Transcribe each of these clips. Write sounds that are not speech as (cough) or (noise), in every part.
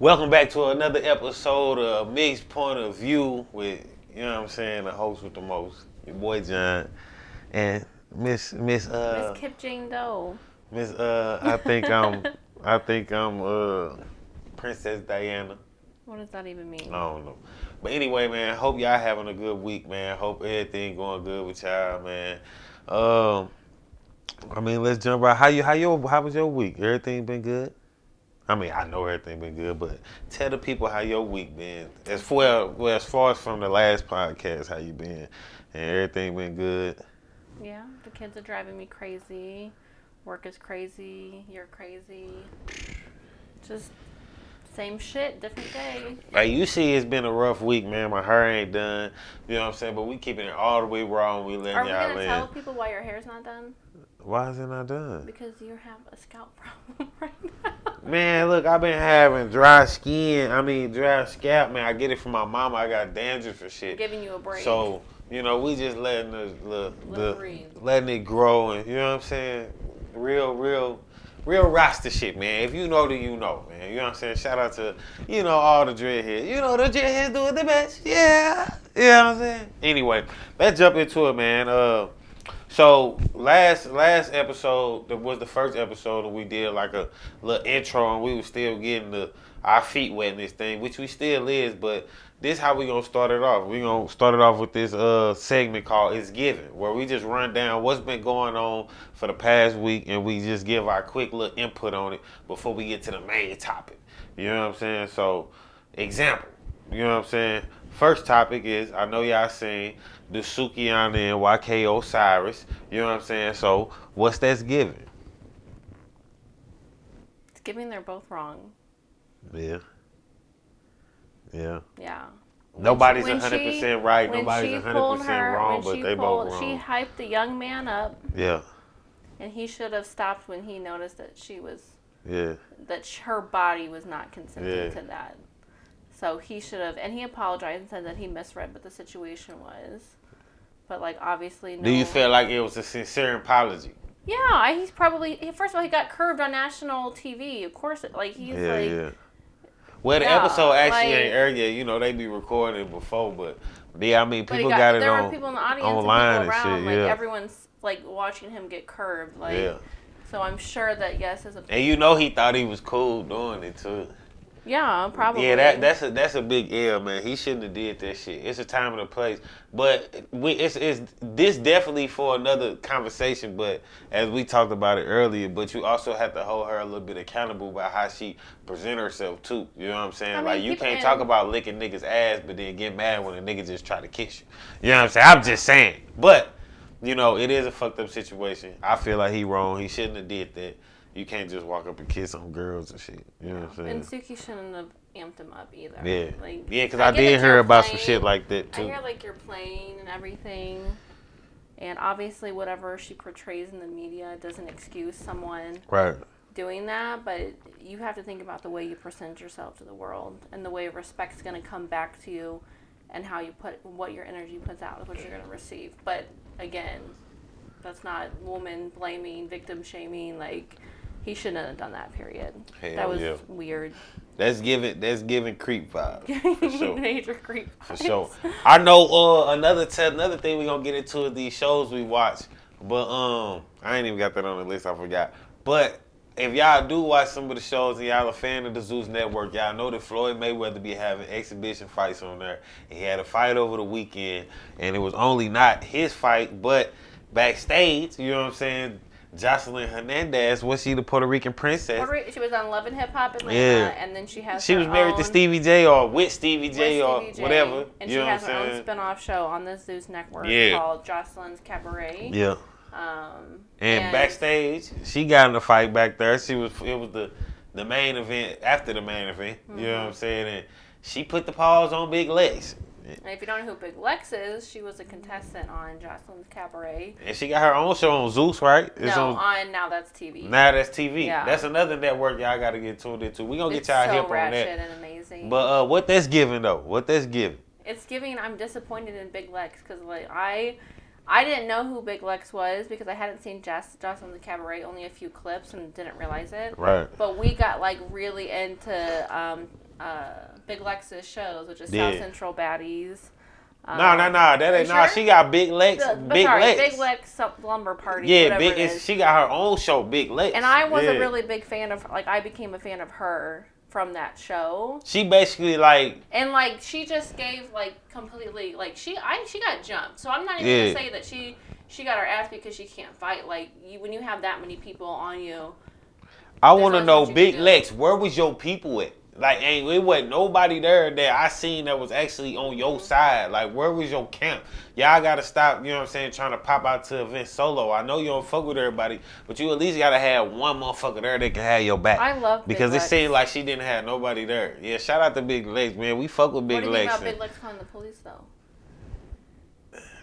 Welcome back to another episode of Mixed Point of View with, you know what I'm saying, the host with the most, your boy Jon. And Miss Miss uh Miss Kip Jane Doe. Miss uh I think I'm I think I'm uh Princess Diana. What does that even mean? I don't know. But anyway, man, hope y'all having a good week, man. Hope everything going good with y'all, man. Um I mean, let's jump right. How you how your how was your week? Everything been good? I mean, I know everything been good, but tell the people how your week been. As far well, as far as from the last podcast, how you been, and everything been good. Yeah, the kids are driving me crazy. Work is crazy. You're crazy. Just same shit, different day. Like you see, it's been a rough week, man. My hair ain't done. You know what I'm saying? But we keeping it all the way raw. And we letting Are we y'all gonna in. tell people why your hair's not done? Why is it not done? Because you have a scalp (laughs) problem right now. Man, look, I've been having dry skin. I mean, dry scalp, man. I get it from my mama. I got dandruff for shit. Giving you a break. So, you know, we just letting the, the, Let the letting it grow and you know what I'm saying? Real, real, real Rasta shit, man. If you know, then you know, man. You know what I'm saying? Shout out to, you know, all the dreadheads. You know the dreadheads doing the best. Yeah. You know what I'm saying? Anyway, let's jump into it, man. Uh so last last episode that was the first episode that we did like a little intro and we were still getting the our feet wet in this thing, which we still is, but this how we gonna start it off. We gonna start it off with this uh segment called It's Given, where we just run down what's been going on for the past week and we just give our quick little input on it before we get to the main topic. You know what I'm saying? So example, you know what I'm saying? First topic is I know y'all seen the Sukihana and YK Osiris. You know what I'm saying? So what's that's giving? It's giving they're both wrong. Yeah. Yeah. Yeah. Nobody's when hundred percent right. Nobody's one hundred percent wrong, but they pulled- both She hyped the young man up, Yeah. and he should have stopped when he noticed that she was Yeah. that her body was not consenting Yeah. to that. So he should have, and he apologized and said that he misread what the situation was. But like obviously, no. Do you feel like it was a sincere apology? Yeah, I- he's probably. he- First of all, he got curved on national TV. Of course, it- like he's yeah, like. yeah. Well, the Yeah, episode actually like- ain't aired yet. You know, they be recording before, but yeah, I mean, people got, got, it there on were people in the audience and online and around. shit. like yeah. everyone's like watching him get curved. Like, yeah. so I'm sure that yes, as a And you know, he thought he was cool doing it too. Yeah, probably. Yeah, that that's a that's a big L, man. He shouldn't have did that shit. It's a time and a place, but we it's it's this definitely for another conversation. But as we talked about it earlier, but you also have to hold her a little bit accountable by how she present herself too. You know what I'm saying? I mean, like you can't talk about licking niggas ass, but then get mad when a nigga just try to kiss you. You know what I'm saying? I'm just saying, but. You know, it is a fucked up situation. I feel like he wrong. He shouldn't have did that. You can't just walk up and kiss on girls and shit. You know what I'm saying? And Suki shouldn't have amped him up either. Yeah. Like, Yeah, because I, get did hear about some shit like that too. I hear like you're playing and everything. And obviously, whatever she portrays in the media doesn't excuse someone Right. doing that, but you have to think about the way you present yourself to the world and the way respect's going to come back to you and how you put what your energy puts out is what you're going to receive. But again, that's not woman blaming, victim shaming. Like, he shouldn't have done that, period. Hell that was yeah. weird. That's giving that's giving creep vibes for (laughs) sure. (laughs) Major creep. vibes. For sure. I know uh another te- another thing we gonna get into is these shows we watch. But um I ain't even got that on the list, I forgot. But if y'all do watch some of the shows and y'all a fan of the Zeus Network, y'all know that Floyd Mayweather be having exhibition fights on there. And he had a fight over the weekend, and it was only not his fight, but backstage, you know what I'm saying? Jocelyn Hernandez, was she the Puerto Rican princess? Puerto She was on Love and Hip Hop Atlanta, Yeah. and then she has She was married to Stevie J or with Stevie J with or Stevie J, whatever. And you she know has her own saying? spin-off show on the Zeus Network Yeah. called Jocelyn's Cabaret. Yeah. Um, And, backstage, she got in a fight back there. She was it was the the main event after the main event. You know Mm-hmm. what I'm saying? And she put the paws on Big Lex. And if you don't know who Big Lex is, she was a contestant on Jocelyn's Cabaret. And she got her own show on Zeus, right? It's no, on on Now That's TV. now that's TV. Yeah. That's another network y'all gotta get tuned into. We gonna get y'all so hip on that. and amazing. But uh, what that's giving though? What that's giving? it's giving. I'm disappointed in Big Lex because like I, I didn't know who Big Lex was because I hadn't seen Jess, Jocelyn's Cabaret only a few clips and didn't realize it. Right. But we got like really into um, uh, Big Lex's shows, which is Yeah. South Central Baddies. No, no, no. That ain't. Nah, sure? she got Big Lex. The- Big sorry, Lex. Big Lex Lumber Party. Yeah, whatever big. It's, she got her own show, Big Lex. And I was Yeah. a really big fan of like I became a fan of her from that show. She basically like And like she just gave like completely like she I she got jumped. So I'm not even Yeah. gonna say that she she got her ass because she can't fight. Like you when you have that many people on you. I want to know, Big. Lex, where was your people at? Like, ain't it wasn't nobody there that I seen that was actually on your side. Like, where was your camp? Y'all gotta stop. You know what I'm saying? Trying to pop out to events solo. I know you don't fuck with everybody, but you at least gotta have one motherfucker there that can have your back. I love Big because it Lex. seemed like she didn't have nobody there. Yeah, shout out to Big Lex, man. We fuck with Big Lex. what do you think Lex. about Big Lex calling the police though?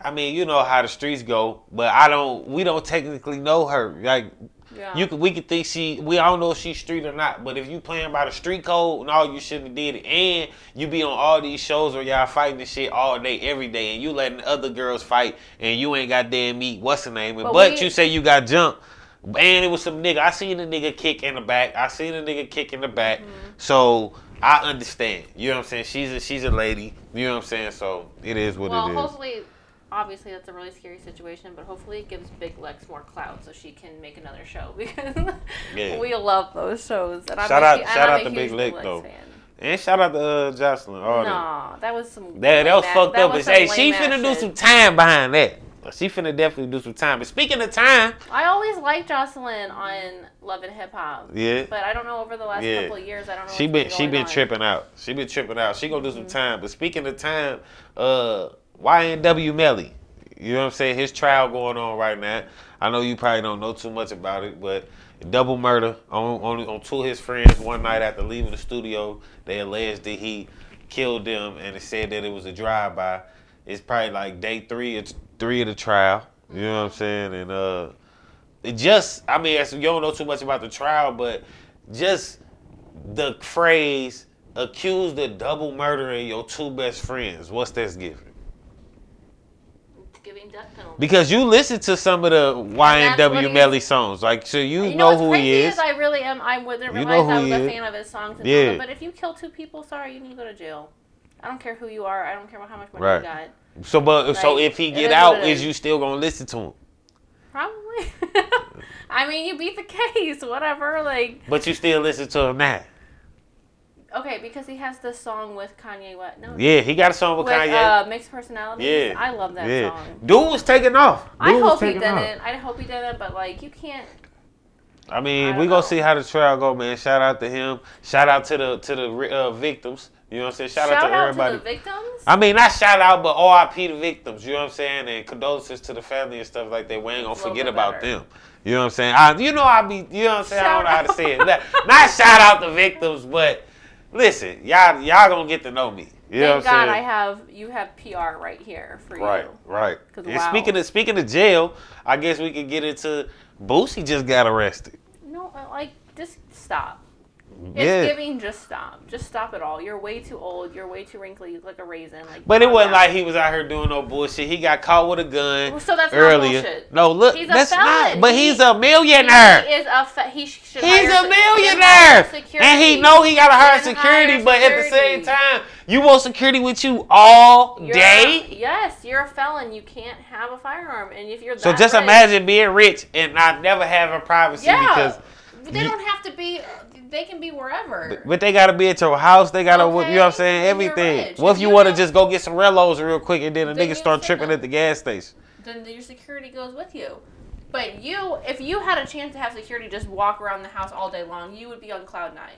I mean, you know how the streets go, but I don't. We don't technically know her. Like, Yeah. you could, we could think she. We don't know if she's street or not. But if you playing by the street code, no, you shouldn't have did it. And you be on all these shows where y'all fighting this shit all day, every day, and you letting other girls fight, and you ain't got damn meat. What's the name? But, But we- you say you got jumped. And it was some nigga. I seen a nigga kick in the back. I seen a nigga kick in the back. Mm-hmm. So I understand. You know what I'm saying? She's a she's a lady. You know what I'm saying? So it is what well, it is. hopefully, obviously that's a really scary situation, but hopefully it gives Big Lex more clout so she can make another show (laughs) because Yeah. we love those shows. And I'm Shout a out- shout I'm out to Big Lex, though. fan. And shout out to uh, Jocelyn. All that. No, that was some. That, that was fucked that up. was But hey, she finna do shit. some time behind that. She finna definitely do some time. But speaking of time, I always liked Jocelyn on Love and Hip Hop, yeah, but I don't know over the last Yeah. couple of years. I don't know. she what's been she been on. tripping out. She been tripping out. She gonna do Mm-hmm. some time. But speaking of time, uh, YNW Melly, you know what I'm saying? His trial going on right now. I know you probably don't know too much about it, but double murder on on, on two of his friends one night after leaving the studio. They alleged that he killed them, and it said that it was a drive-by. It's probably like day three. It's three of the trial. You know what I'm saying? And uh, it just I mean, you don't know too much about the trial, but just the phrase accused of double murdering your two best friends. What's that giving? Giving death penalty. Because you listen to some of the YNW Melly songs, like so you, You know, what's who he is. I really am. I wouldn't realize know I was a fan of his songs. And Yeah. but if you kill two people, sorry, you need to go to jail. I don't care who you are. I don't care how much money Right. you got. So, but so if he get out, what it is is. you still gonna listen to him? Probably. (laughs) I mean, you beat the (laughs) case. Whatever. Like, But you still listen to him now? Okay, because he has this song with Kanye. What? No. Yeah, he got a song with, With Kanye. uh, mixed personalities. yeah, I love that yeah. song. Dude was taking off. I Dude was hope he didn't. off. I hope he didn't. But like, you can't. I mean, I we gonna see how the trial go, man. Shout out to him. Shout out to the to the uh, victims. You know what I'm saying? Shout, out to everybody. the victims. I mean, not shout out, but RIP the victims. You know what I'm saying? And condolences to the family and stuff like that. We ain't gonna forget about better. them. You know what I'm saying? I, you know I be. You know what I'm saying? I don't know how to say it. Not, not shout out the victims, but listen, y'all y'all gonna get to know me. You Thank God? I have you have PR right here for Right, you. right. And wow. speaking of speaking of jail, I guess we could get into Boosie just got arrested. No, uh, like just stop. Mm-hmm. It's Yeah. giving just stop. Just stop it all. You're way too old. You're way too wrinkly. You look like a raisin. Like, But it oh, wasn't down. like he was out here doing no bullshit. He got caught with a gun Well, so that's earlier. bullshit. No, look, He's a that's felon. not. But He- he's a millionaire. He is a fa- he should He's a millionaire, and he know he gotta hire security. but at the same time, you want security with you all You're day. A, yes, you're a felon. You can't have a firearm, and if you're So just rich- imagine being rich and not never having privacy Yeah, because. They you- don't have to be. They can be wherever. But they gotta be at your house. They gotta, you know what I'm saying? Everything. What if If you you want to just go get some Rellos real quick and then a Then nigga start tripping them. at the gas station? then your security goes with you. But you, if you had a chance to have security just walk around the house all day long, you would be on cloud nine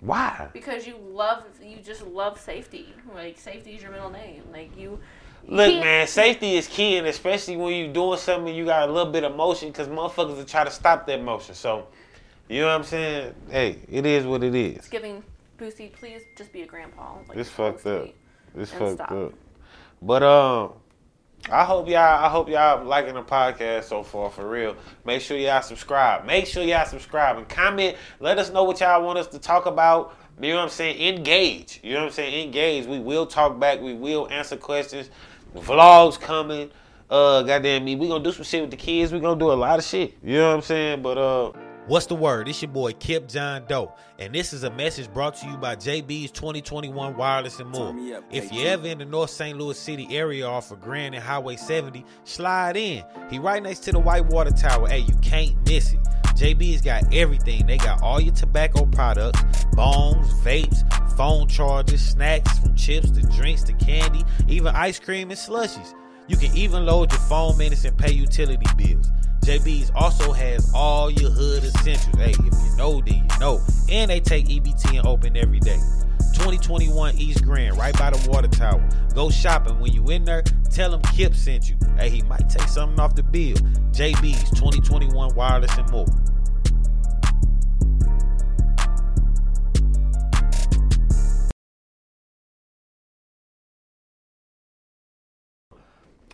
Why? because you love, you just love safety. Like safety is your middle name. Like you. Look, man, safety is key, and especially when you're doing something, you got a little bit of motion, because motherfuckers will try to stop that motion. So, you know what I'm saying? Hey, it is what it is. It's giving Boosie, please just be a grandpa. Like, It's fucked up. It's fucked stop. up. But um, I hope y'all. I hope y'all liking the podcast so far for real. Make sure y'all subscribe. Make sure y'all subscribe and comment. Let us know what y'all want us to talk about. You know what I'm saying? Engage. You know what I'm saying? Engage. We will talk back. We will answer questions. Vlogs coming. Uh, goddamn me. We gonna do some shit with the kids. We gonna do a lot of shit. You know what I'm saying? But uh, What's the word? It's your boy Kip John Doe, and this is a message brought to you by JB's 2021 Wireless and More. If you're ever in the North St. Louis City area off of Grand and Highway 70, slide in. He right next to the Whitewater Tower. Hey, you can't miss it. JB's got everything. They got all your tobacco products, bongs, vapes, phone chargers, snacks from chips to drinks to candy, even ice cream and slushies. You can even load your phone minutes and pay utility bills. JB's also has all your hood essentials. Hey, if you know, then you know. And they take EBT and open every day. 2021 East Grand, right by the water tower. Go shopping. When you in there, tell them Kip sent you. Hey, he might take something off the bill. JB's 2021 Wireless and more.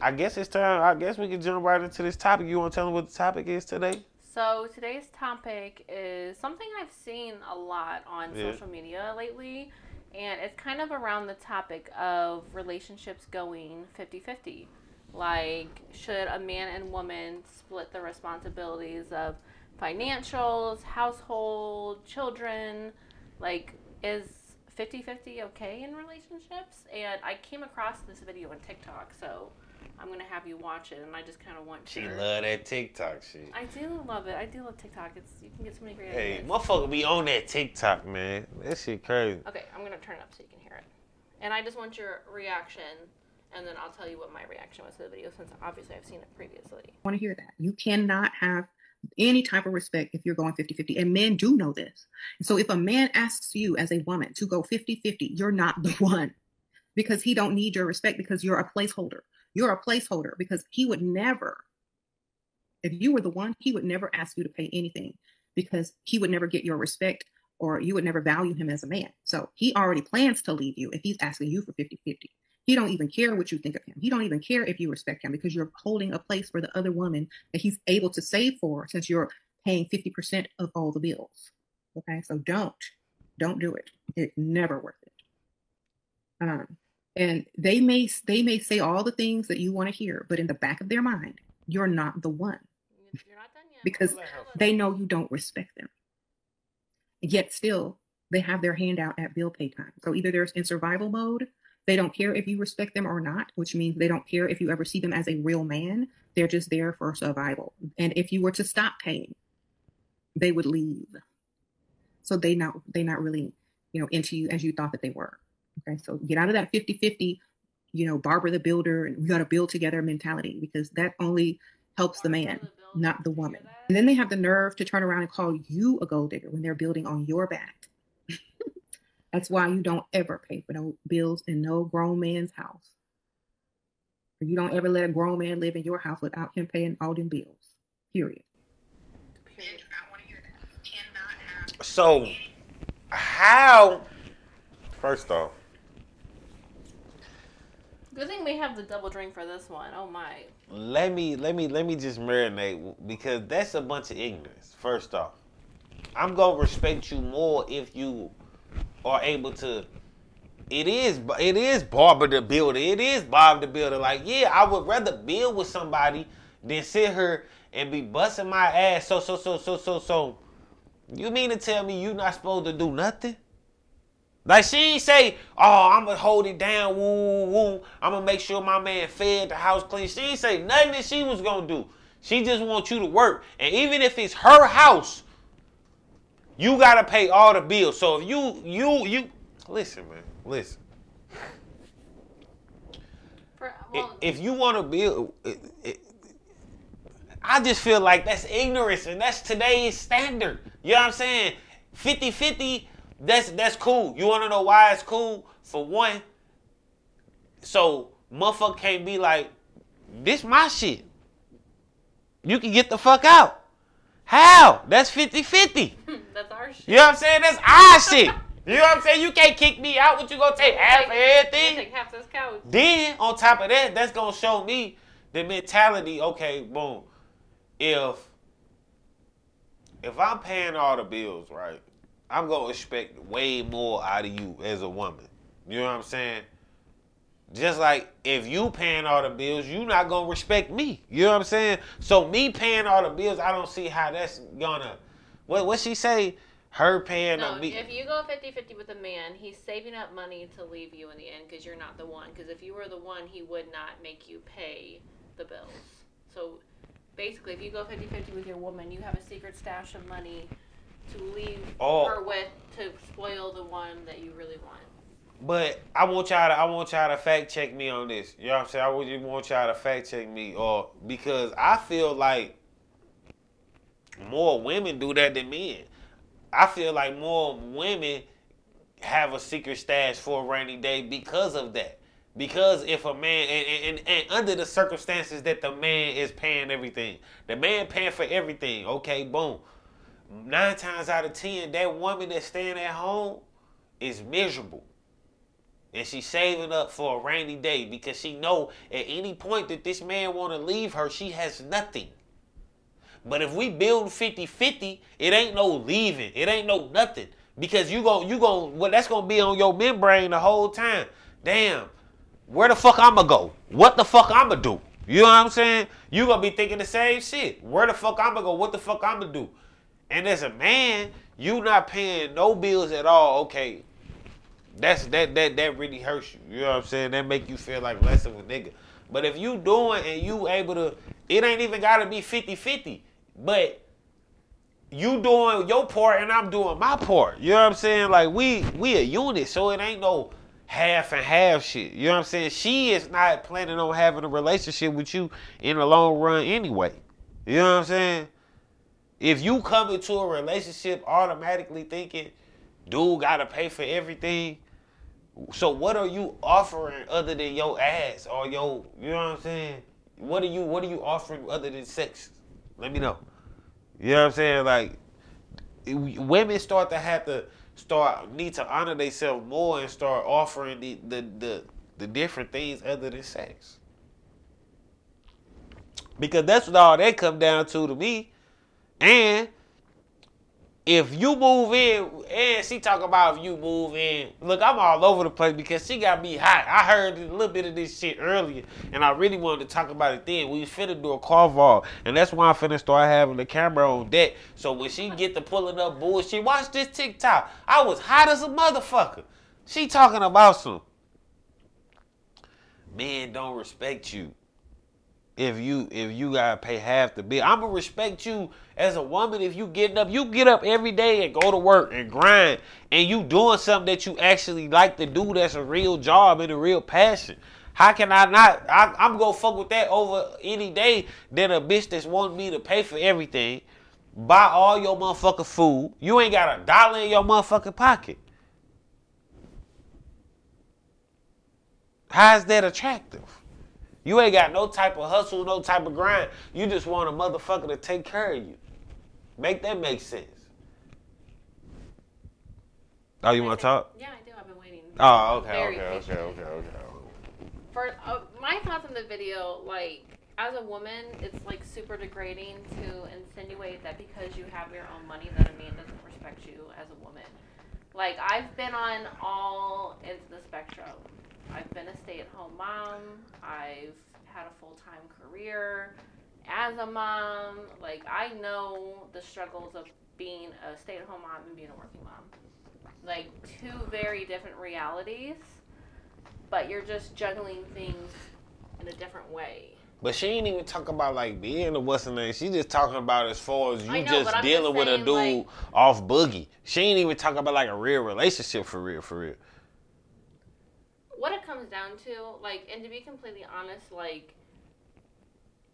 I guess it's time. I guess we can jump right into this topic. You want to tell them what the topic is today? So today's topic is something I've seen a lot on Yeah. social media lately, and it's kind of around the topic of relationships going 50-50. Like, should a man and woman split the responsibilities of financials, household, children? Like, is 50-50 okay in relationships? And I came across this video on TikTok, so I'm gonna have you watch it, and I just kind of want She your- love that TikTok shit. I do love it. I do love TikTok. It's you can get so many great Hey, ideas. motherfucker we on that TikTok, man. That shit crazy. Okay, I'm gonna turn it up so you can hear it. And I just want your reaction, and then I'll tell you what my reaction was to the video, since obviously I've seen it previously. I want to hear that. You cannot have any type of respect if you're going 50 50. And men do know this. So if a man asks you as a woman to go 50 50, you're not the (laughs) one because he don't need your respect because you're a placeholder. You're a placeholder because he would never, if you were the one, he would never ask you to pay anything because he would never get your respect or you would never value him as a man. So he already plans to leave you if he's asking you for 50 50. He don't even care what you think of him. He don't even care if you respect him because you're holding a place for the other woman that he's able to save for since you're paying 50% of all the bills. Okay, so don't, don't do it. It's never worth it. Um, and they may they may say all the things that you want to hear, but in the back of their mind, you're not the one You're not done yet. because they know you don't respect them. Yet still, they have their hand out at bill pay time. So either they're in survival mode, they don't care if you respect them or not, which means they don't care if you ever see them as a real man. They're just there for survival. And if you were to stop paying, they would leave. So they not they not really, you know, into you as you thought that they were. Okay. So get out of that 50-50, you know, Barbara the builder and we gotta build together mentality because that only helps the man not the woman. And then they have the nerve to turn around and call you a gold digger when they're building on your back. (laughs) That's why you don't ever pay for no bills in no grown man's house. Or you don't ever let a grown man live in your house without him paying all them bills. Period. So, how? First off, Good thing we have the double drink for this one. Oh my. let me let me let me just marinate because that's a bunch of ignorance. First off, I'm gonna respect you more if you are able to. It is it is Barbara the builder. It is Bob the builder. Like yeah, I would rather build with somebody than sit here and be busting my ass. So so so so so so. You mean to tell me you're not supposed to do nothing? Like she ain't say, oh, I'ma hold it down, woo, woo, woo. I'ma make sure my man fed, the house clean. She ain't say nothing that she was gonna do. She just wants you to work. And even if it's her house, you gotta pay all the bills. So if you you you listen, man, listen. For, well, if you want to build, it, it, I just feel like that's ignorance and that's today's standard. You know what I'm saying? 50 50, that's, that's cool. You want to know why it's cool? For one, so motherfucker can't be like, this my shit. You can get the fuck out. How? That's 50 50. (laughs) that's our shit. You know what I'm saying? That's our shit. (laughs) You know what I'm saying? You can't kick me out. What you gonna take half of everything? Take half this couch. Then on top of that, that's gonna show me the mentality. Okay, boom. If if I'm paying all the bills, right, I'm gonna expect way more out of you as a woman. You know what I'm saying? Just like if you paying all the bills, you not gonna respect me. You know what I'm saying? So me paying all the bills, I don't see how that's gonna What what she say? Her paying No, on me. if you go 50-50 with a man, he's saving up money to leave you in the end because you're not the one. Because if you were the one, he would not make you pay the bills. So basically, if you go 50-50 with your woman, you have a secret stash of money to leave Oh. her with to spoil the one that you really want. But I want y'all to I want y'all to fact check me on this. You know what I'm saying? I want want y'all to fact check me or because I feel like more women do that than men. I feel like more women have a secret stash for a rainy day because of that. Because if a man and, and, and under the circumstances that the man is paying everything, the man paying for everything, okay, boom. Nine times out of ten, that woman that's staying at home is miserable. And she's saving up for a rainy day because she know at any point that this man want to leave her she has nothing. But if we build 50-50 it ain't no leaving. It ain't no nothing. Because you gon' you gon' well that's gonna be on your membrane the whole time. Damn where the fuck i'ma go? What the fuck i'ma do? You know what i'm saying? You gonna be thinking the same shit. Where the fuck i'ma go? What the fuck i'ma do and as a man you not paying no bills at all okay that's that that that really hurts you. You know what I'm saying? That make you feel like less of a nigga. But if you doing and you able to, it ain't even gotta be 50-50. But you doing your part and I'm doing my part. You know what I'm saying? Like we we a unit, so it ain't no half and half shit. You know what I'm saying? She is not planning on having a relationship with you in the long run anyway. You know what I'm saying? If you come into a relationship automatically thinking, dude gotta pay for everything. So what are you offering other than your ass or your you know what I'm saying? What are you what are you offering other than sex? Let me know. You know what I'm saying? Like women start to have to start need to honor themselves more and start offering the, the the the different things other than sex. Because that's what all that come down to to me. And if you move in, and she talk about if you move in, look, I'm all over the place because she got me hot. I heard a little bit of this shit earlier, and I really wanted to talk about it then. We finna do a car vault, and that's why I'm finna start having the camera on deck. So when she get to pulling up bullshit, watch this TikTok. I was hot as a motherfucker. She talking about some men don't respect you if you if you gotta pay half the bill. I'ma respect you as a woman if you getting up. You get up every day and go to work and grind and you doing something that you actually like to do that's a real job and a real passion. How can I not? I, I'm gonna fuck with that over any day than a bitch that's wanting me to pay for everything, buy all your motherfucking food. You ain't got a dollar in your motherfucking pocket. How's that attractive? You ain't got no type of hustle, no type of grind. You just want a motherfucker to take care of you. Make that make sense. Oh, you want to talk? Yeah, I do. I've been waiting. Oh, okay, okay, okay, okay, okay. For uh, my thoughts on the video, like as a woman, it's like super degrading to insinuate that because you have your own money that a man doesn't respect you as a woman. Like I've been on all ends of the spectrum. I've been a stay-at-home mom. I've had a full-time career as a mom. Like I know the struggles of being a stay-at-home mom and being a working mom. Like two very different realities, but you're just juggling things in a different way. But she ain't even talk about like being a what's her name. She just talking about as far as you know, just dealing just with a dude like- off boogie. She ain't even talking about like a real relationship for real, for real. What it comes down to, like, and to be completely honest, like,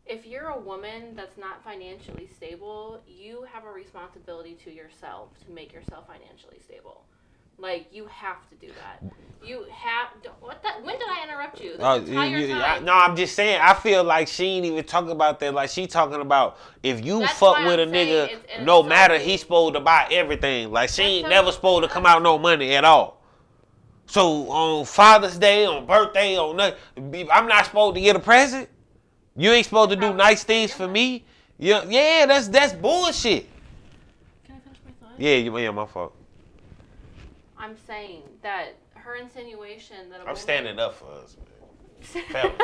if you're a woman that's not financially stable, you have a responsibility to yourself to make yourself financially stable. Like, you have to do that. You have. What the? When did I interrupt you? Oh, you- you- I- no, I'm just saying. I feel like she ain't even talking about that. Like she talking about if you That's fuck with a I'm saying nigga, no matter he's supposed to buy everything. Like she That's ain't so- never supposed to come out no money at all. So on Father's Day, on birthday, on nothing, I'm not supposed to get a present. You ain't supposed to do nice things for me. Yeah, yeah, that's that's bullshit. Can I finish my thought? Yeah, you- yeah, my fault. I'm saying that her insinuation that a I'm woman, standing up for us, man. (laughs) fellas.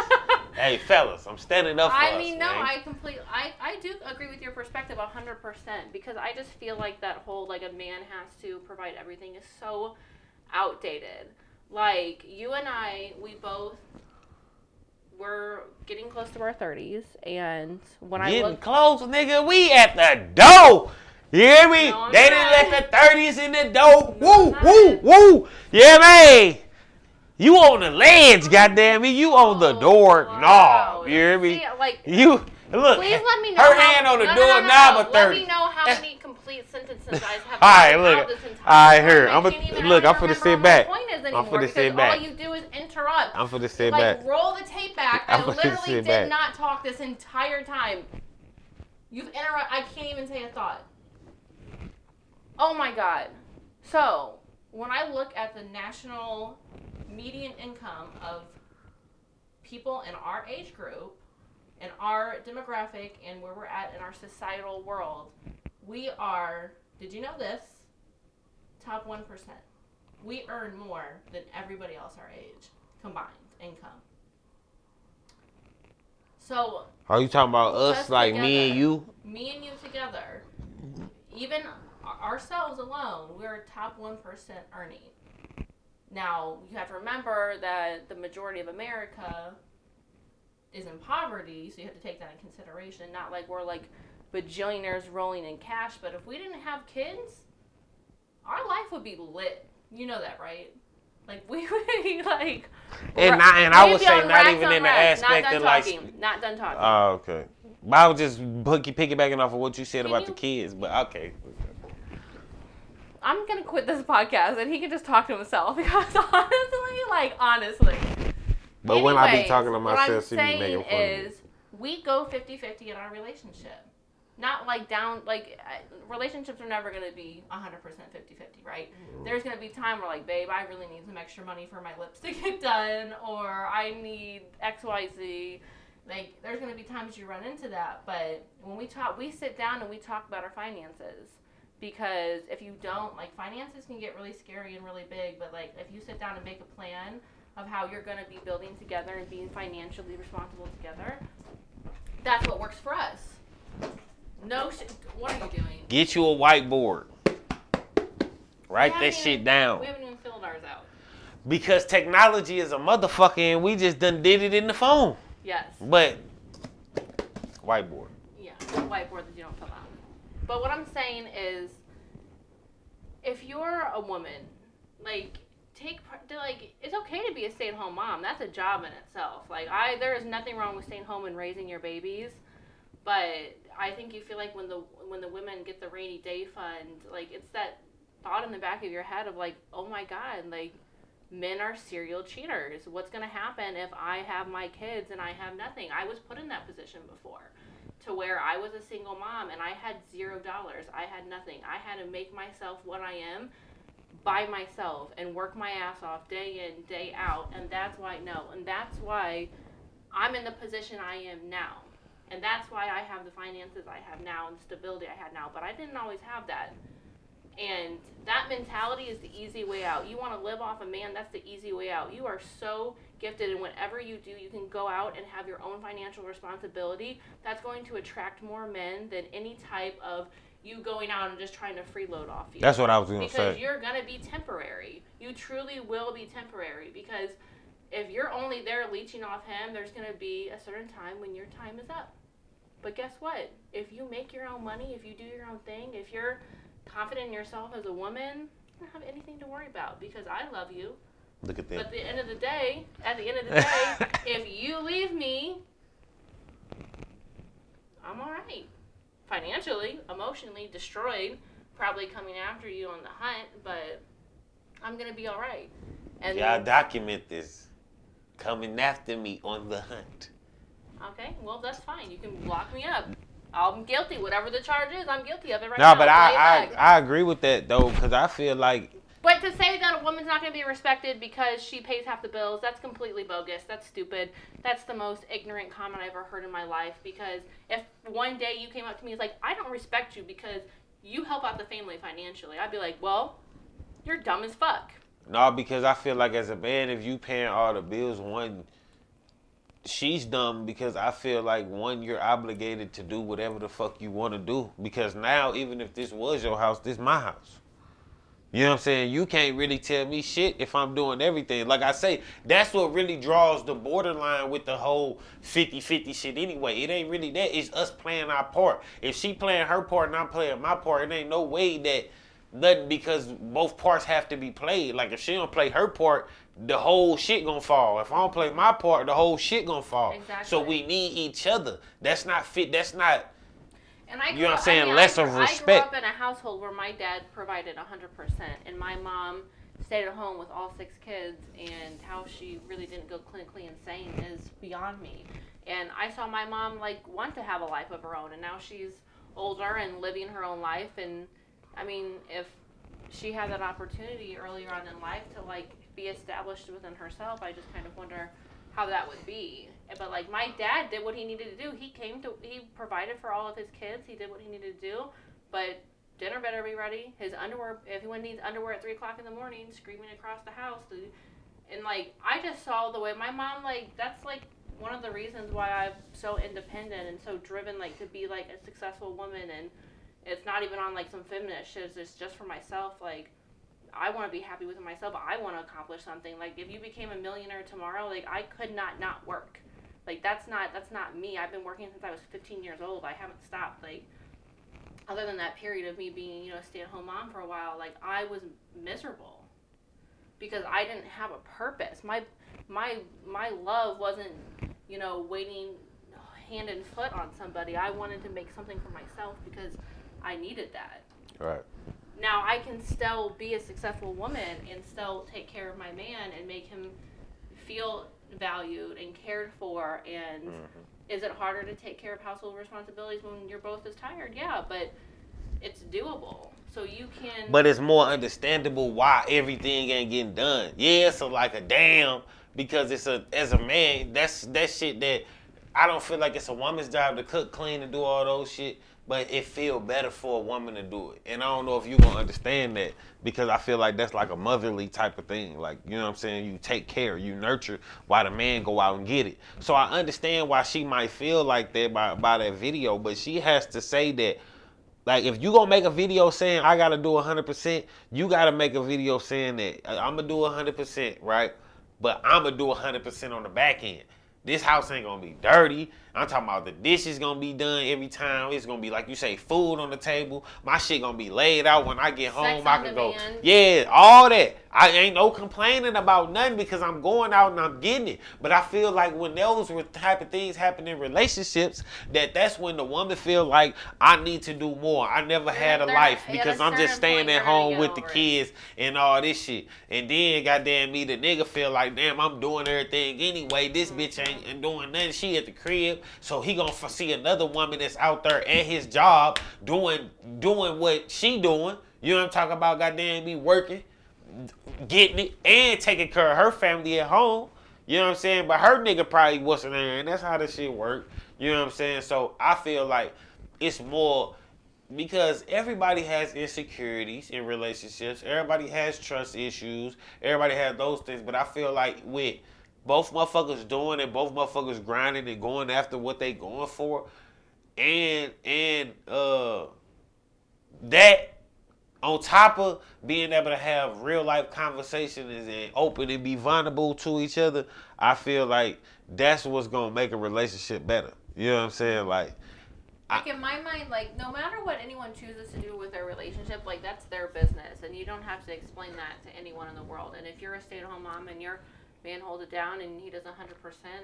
hey, fellas, I'm standing up for us. I us, mean, no, man. I completely, I, I do agree with your perspective hundred percent because I just feel like that whole like a man has to provide everything is so outdated. Like you and I, we both were getting close to our thirties, and when I Getting look, close, nigga. We at the door. You hear me? No, they didn't let the thirties in the door. No, woo, woo, woo. Yeah, man. You on the ledge, oh, goddamn me. You on the Oh, door wow. You hear me? See, like, You look. please let me know. Her how, hand on the no, door no, no, no, no. Let me know how (laughs) many complete sentences I have. (laughs) All right, look. out this entire All right, time. here. I I'm a- can't even- I look, I'm finna remember sit back. I'm finna because sit back. All you do is interrupt. I'm finna sit like back. roll the tape back. (laughs) I'm I literally did back. not talk this entire time. You've interrupted. I can't even say a thought. Oh my god. So when I look at the national median income of people in our age group, in our demographic, and where we're at in our societal world, we are. Did you know this? Top one percent. We earn more than everybody else our age combined income. So Are you talking about us, like me and you? me and you together, even ourselves alone, we're top 1% earning. Now, you have to remember that the majority of America is in poverty, so you have to take that in consideration. Not like we're like bajillionaires rolling in cash, but if we didn't have kids, our life would be lit. You know that, right? Like we (laughs) would be like. And not- and I we'd say not even in the racks. aspect not done of, like. Not done talking. Oh, okay. But I was just picky piggybacking off of what you said Can about you- the kids. But okay. I'm gonna quit this podcast and he can just talk to himself (laughs) because honestly, like honestly. But when I be talking to what I'm myself, she be making fun of me. is we go 50-50 in our relationship. Not like down like uh, relationships are never gonna be 100% 50-50, right? There's gonna be time where like, babe, I really need some extra money for my lips to (laughs) get done, or I need X Y Z. Like, there's gonna be times you run into that, but when we talk, we sit down and we talk about our finances because if you don't like finances can get really scary and really big but like if you sit down and make a plan of how you're going to be building together and being financially responsible together that's what works for us no sh- what are you doing Get you a whiteboard. Write that haven't shit down. we haven't even filled ours out Because technology is a motherfucker and we just done did it in the phone. yes But whiteboard. yeah whiteboard that you don't fill out but what i'm saying is if you're a woman like take part like it's okay to be a stay-at-home mom that's a job in itself like i there is nothing wrong with staying home and raising your babies but i think you feel like when the when the women get the rainy day fund like it's that thought in the back of your head of like oh my god like men are serial cheaters what's to happen if i have my kids and i have nothing i was put in that position before to where I was a single mom and I had zero dollars. I had nothing. I had to make myself what I am by myself and work my ass off day in, day out. And that's why, no, and that's why I'm in the position I am now. And that's why I have the finances I have now and the stability I had now. But I didn't always have that. And that mentality is the easy way out. You want to live off a man, that's the easy way out. You are so gifted, and whatever you do, you can go out and have your own financial responsibility. That's going to attract more men than any type of you going out and just trying to freeload off you. That's what I was gonna say. because you're going to be temporary. You truly will be temporary because if you're only there leeching off him, there's going to be a certain time when your time is up. But guess what? If you make your own money, if you do your own thing, if you're confident in yourself as a woman, you don't have anything to worry about because I love you. Look at that. But at the end of the day, at the end of the day, (laughs) if you leave me, I'm all right. Financially, emotionally destroyed, probably coming after you on the hunt, but I'm gonna be all right. And Y'all document this. Coming after me on the hunt. okay, well that's fine. You can lock me up. I'm guilty. Whatever the charge is, I'm guilty of it right No, now. No, but I. I I agree with that though, because I feel like But to say that a woman's not going to be respected because she pays half the bills, that's completely bogus. That's stupid. That's the most ignorant comment I've ever heard in my life. Because if one day you came up to me and was like, I don't respect you because you help out the family financially, I'd be like, well, you're dumb as fuck. No, because I feel like as a man, if you paying all the bills, one, she's dumb because I feel like one, you're obligated to do whatever the fuck you want to do. Because now, even if this was your house, this my house. You know what I'm saying? You can't really tell me shit if I'm doing everything. Like I say, that's what really draws the borderline with the whole 50-50 shit anyway. It ain't really that. It's us playing our part. If she playing her part and I'm playing my part, it ain't no way that nothing because both parts have to be played. Like if she don't play her part, the whole shit gonna fall. If I don't play my part, the whole shit gonna fall. Exactly. So we need each other. That's not fit. That's not. And I You know what I'm saying? I mean, Less I, of grew- I grew up in a household where my dad provided 100%, and my mom stayed at home with all six kids, and how she really didn't go clinically insane is beyond me. And I saw my mom like want to have a life of her own, and now she's older and living her own life. And I mean, if she had that opportunity earlier on in life to like be established within herself, I just kind of wonder how that would be. But like my dad did what he needed to do. He came to he provided for all of his kids. He did what he needed to do. But dinner better be ready. His underwear if anyone needs underwear at three o'clock in the morning, screaming across the house. And like I just saw the way my mom like that's like one of the reasons why I'm so independent and so driven like to be like a successful woman and it's not even on like some feminist shit. It's just for myself. Like I want to be happy with myself. I want to accomplish something. Like if you became a millionaire tomorrow, like I could not not work. Like that's not that's not me. I've been working since I was 15 years old. I haven't stopped. Like other than that period of me being you know a stay-at-home mom for a while, like I was miserable because I didn't have a purpose. My my my love wasn't you know waiting hand and foot on somebody. I wanted to make something for myself because I needed that Right. now I can still be a successful woman and still take care of my man and make him feel valued and cared for and Mm-hmm. is it harder to take care of household responsibilities when you're both as tired yeah but it's doable so you can But it's more understandable why everything ain't getting done. Yeah, so like a damn because it's a as a man that's that shit that I don't feel like it's a woman's job to cook, clean, and do all those shit. But it feel better for a woman to do it, and I don't know if you gonna understand that because I feel like that's like a motherly type of thing. Like you know what I'm saying? You take care, you nurture, while the man go out and get it. So I understand why she might feel like that by by that video, but she has to say that like if you gonna make a video saying I gotta do hundred percent, you gotta make a video saying that I'm gonna do hundred percent, right? But I'm gonna do hundred percent on the back end. This house ain't gonna be dirty. I'm talking about the dishes gonna be done every time. It's gonna be like you say, food on the table. My shit gonna be laid out when I get Sex home. I can go, yeah, all that. I ain't no complaining about nothing because I'm going out and I'm getting it. But I feel like when those type of things happen in relationships, that that's when the woman feel like I need to do more. I never had a life because I'm just staying at home with the it. kids and all this shit. And then goddamn me, the nigga feel like damn I'm doing everything anyway. This bitch ain't ain't doing nothing. She at the crib, so he gonna see another woman that's out there at his job doing doing what she doing. You know what I'm talking about? Goddamn me working getting it and taking care of her family at home. You know what I'm saying? But her nigga probably wasn't there, and that's how this shit work. You know what I'm saying? So I feel like it's more because everybody has insecurities in relationships. Everybody has trust issues. Everybody has those things. But I feel like with both motherfuckers doing it, both motherfuckers grinding and going after what they going for, and and uh that on top of being able to have real life conversations and open and be vulnerable to each other, I feel like that's what's gonna make a relationship better. You know what I'm saying? Like, like in my mind, like no matter what anyone chooses to do with their relationship, like that's their business, and you don't have to explain that to anyone in the world. And if you're a stay-at-home mom and your man holds it down and he does 100%,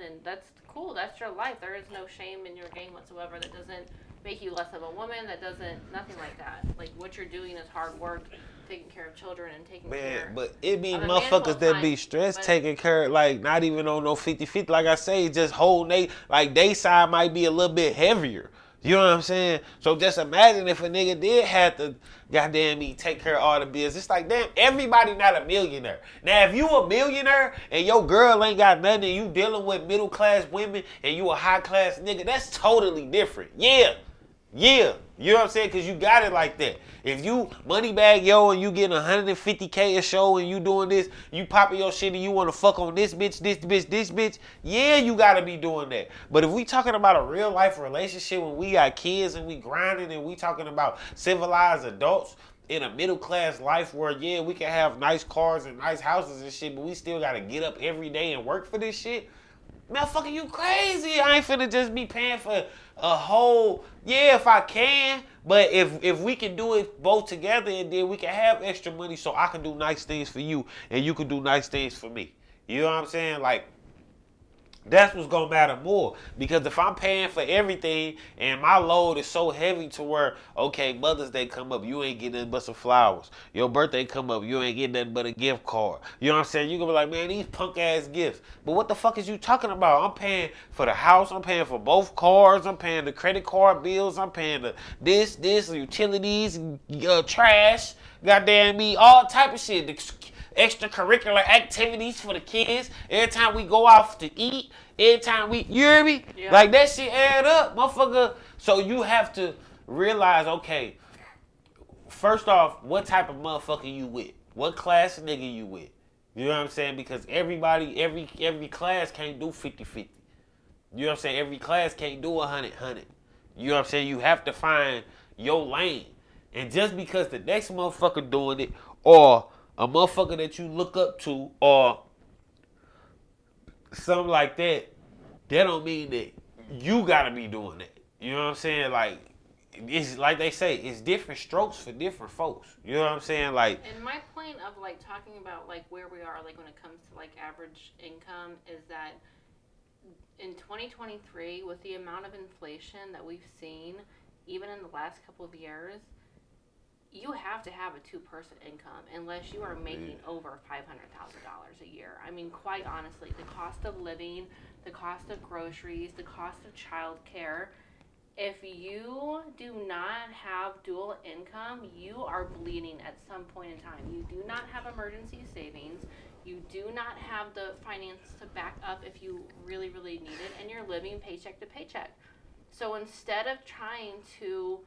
and that's cool, that's your life. There is no shame in your game whatsoever. That doesn't make you less of a woman. That doesn't nothing like that. Like what you're doing is hard work, taking care of children and taking care. man, but it be Of a man motherfuckers that be stressed taking care, like not even on no 50 50. Like I say, just holding they, like they side might be a little bit heavier. You know what I'm saying? So just imagine if a nigga did have to, goddamn me, take care of all the bills. It's like, damn, everybody not a millionaire. Now, if you a millionaire and your girl ain't got nothing, and you dealing with middle class women and you a high class nigga, that's totally different. Yeah, Yeah, you know what I'm saying? Cause you got it like that. If you money bag yo and you getting 150k a show and you doing this, you popping your shit and you want to fuck on this bitch, this bitch, this bitch, yeah, you gotta be doing that. But if we talking about a real life relationship when we got kids and we grinding and we talking about civilized adults in a middle class life where yeah we can have nice cars and nice houses and shit, but we still gotta get up every day and work for this shit. Man, fucking you crazy. I ain't finna just be paying for a whole yeah if I can, but if if we can do it both together and then we can have extra money so I can do nice things for you and you can do nice things for me. You know what I'm saying? Like that's what's gonna matter more. Because if I'm paying for everything and my load is so heavy to where, okay, Mother's Day come up, you ain't getting nothing but some flowers. Your birthday come up, you ain't getting nothing but a gift card. You know what I'm saying? you gonna be like, man, these punk ass gifts. But what the fuck is you talking about? I'm paying for the house, I'm paying for both cars, I'm paying the credit card bills, I'm paying the this, this, utilities, uh, trash, goddamn me, all type of shit. The extracurricular activities for the kids. Every time we go off to eat, every time we, you hear me? Yeah. Like that shit add up, motherfucker. So you have to realize, okay, first off, what type of motherfucker you with? What class nigga you with? You know what I'm saying? Because everybody, every every class can't do 50-50. You know what I'm saying? Every class can't do 100 100. You know what I'm saying? You have to find your lane. And just because the next motherfucker doing it or a motherfucker that you look up to or something like that, that don't mean that you gotta be doing that. You know what I'm saying? Like it's like they say, it's different strokes for different folks. You know what I'm saying? Like And my point of like talking about like where we are like when it comes to like average income is that in 2023 with the amount of inflation that we've seen even in the last couple of years you have to have a two person income unless you are oh, making over $500,000 a year. I mean, quite honestly, the cost of living, the cost of groceries, the cost of childcare, if you do not have dual income, you are bleeding at some point in time. You do not have emergency savings. You do not have the finance to back up if you really, really need it, and you're living paycheck to paycheck. So instead of trying to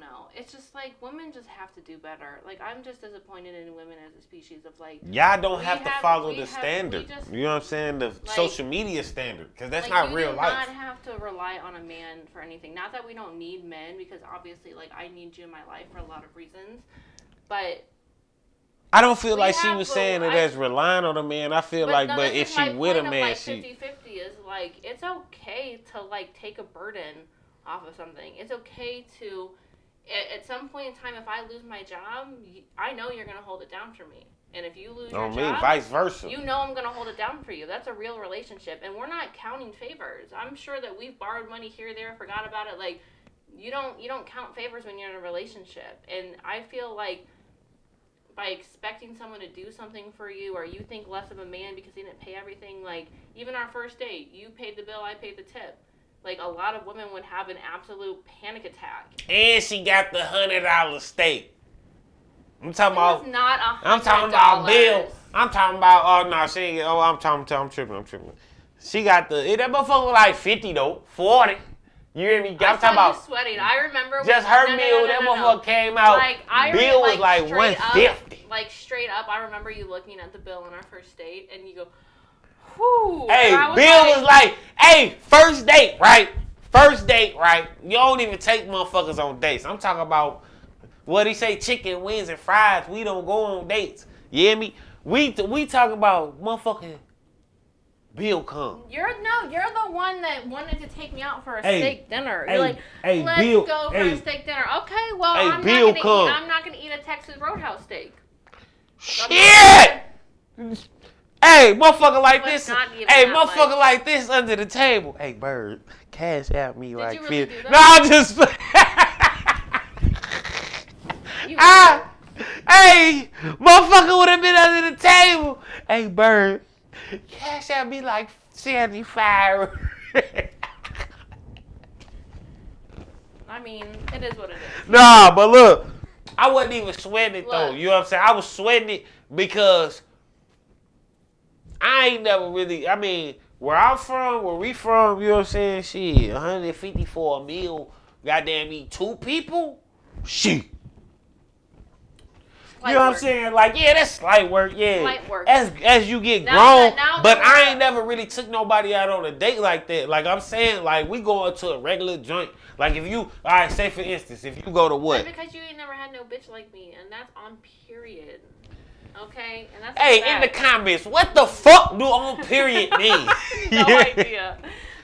don't know. It's just like women just have to do better. Like I'm just disappointed in women as a species of like y'all don't have to follow the have, standard. Just, you know what I'm saying? The like, social media standard because that's like, not real life. Not have to rely on a man for anything. Not that we don't need men because obviously like I need you in my life for a lot of reasons, but. I don't feel like she was saying it as relying on a man. I feel but like, no, but if she with a man, like she 50-50 is like it's okay to like take a burden off of something. It's okay to, at, at some point in time, if I lose my job, I know you're gonna hold it down for me. And if you lose oh, your me, job, vice versa. You know I'm gonna hold it down for you. That's a real relationship, and we're not counting favors. I'm sure that we've borrowed money here, there, forgot about it. Like, you don't you don't count favors when you're in a relationship, and I feel like by expecting someone to do something for you or you think less of a man because he didn't pay everything like even our first date you paid the bill i paid the tip like a lot of women would have an absolute panic attack. And she got the hundred dollar steak. I'm talking it about not a I'm talking about Bill. I'm talking about oh no, she ain't oh I'm talking I'm tripping, I'm tripping. She got the it, that motherfucker was like fifty though, forty. You hear me? I'm talking about sweating. I remember just her no, meal. No, no, that motherfucker came out. Like I bill was like, like one fifty. Like straight up, I remember you looking at the bill on our first date, and you go, Whew, hey, was Bill like, was like, hey, first date, right? First date, right? You don't even take motherfuckers on dates. I'm talking about what he say, chicken wings and fries. We don't go on dates. You hear me? We we talk about motherfucking Bill come. You're no, you're the one that wanted to take me out for a hey, steak dinner. You're hey, like, hey, let's Bill, go for a steak dinner. Okay, well, I'm Bill not gonna come. eat. I'm not gonna eat a Texas Roadhouse steak. Shit. Hey, motherfucker like this. Hey, motherfucker like this under the table. Hey, Bird, cash out me Did like really No, I just. (laughs) ah, hey, motherfucker would have been under the table. Hey, Bird, cash out me like seventy five. (laughs) I mean, it is what it is. Nah, but look, I wasn't even sweating it look. though. You know what I'm saying? I was sweating it because I ain't never really. I mean, where I'm from, where we from, you know what I'm saying? Shit, 154 a meal, goddamn eat two people? Shit. Light you know what I'm saying? Like, yeah, that's light work, yeah. Light work. As as you get Now grown, now but I ain't never really took nobody out on a date like that. Like I'm saying, like we going to a regular joint. Like if you, all right, say for instance, if you go to what? That's because you ain't never had no bitch like me, and that's on period. Okay, and that's Hey, in the comments, what the fuck do on period (laughs) mean? no (laughs) idea.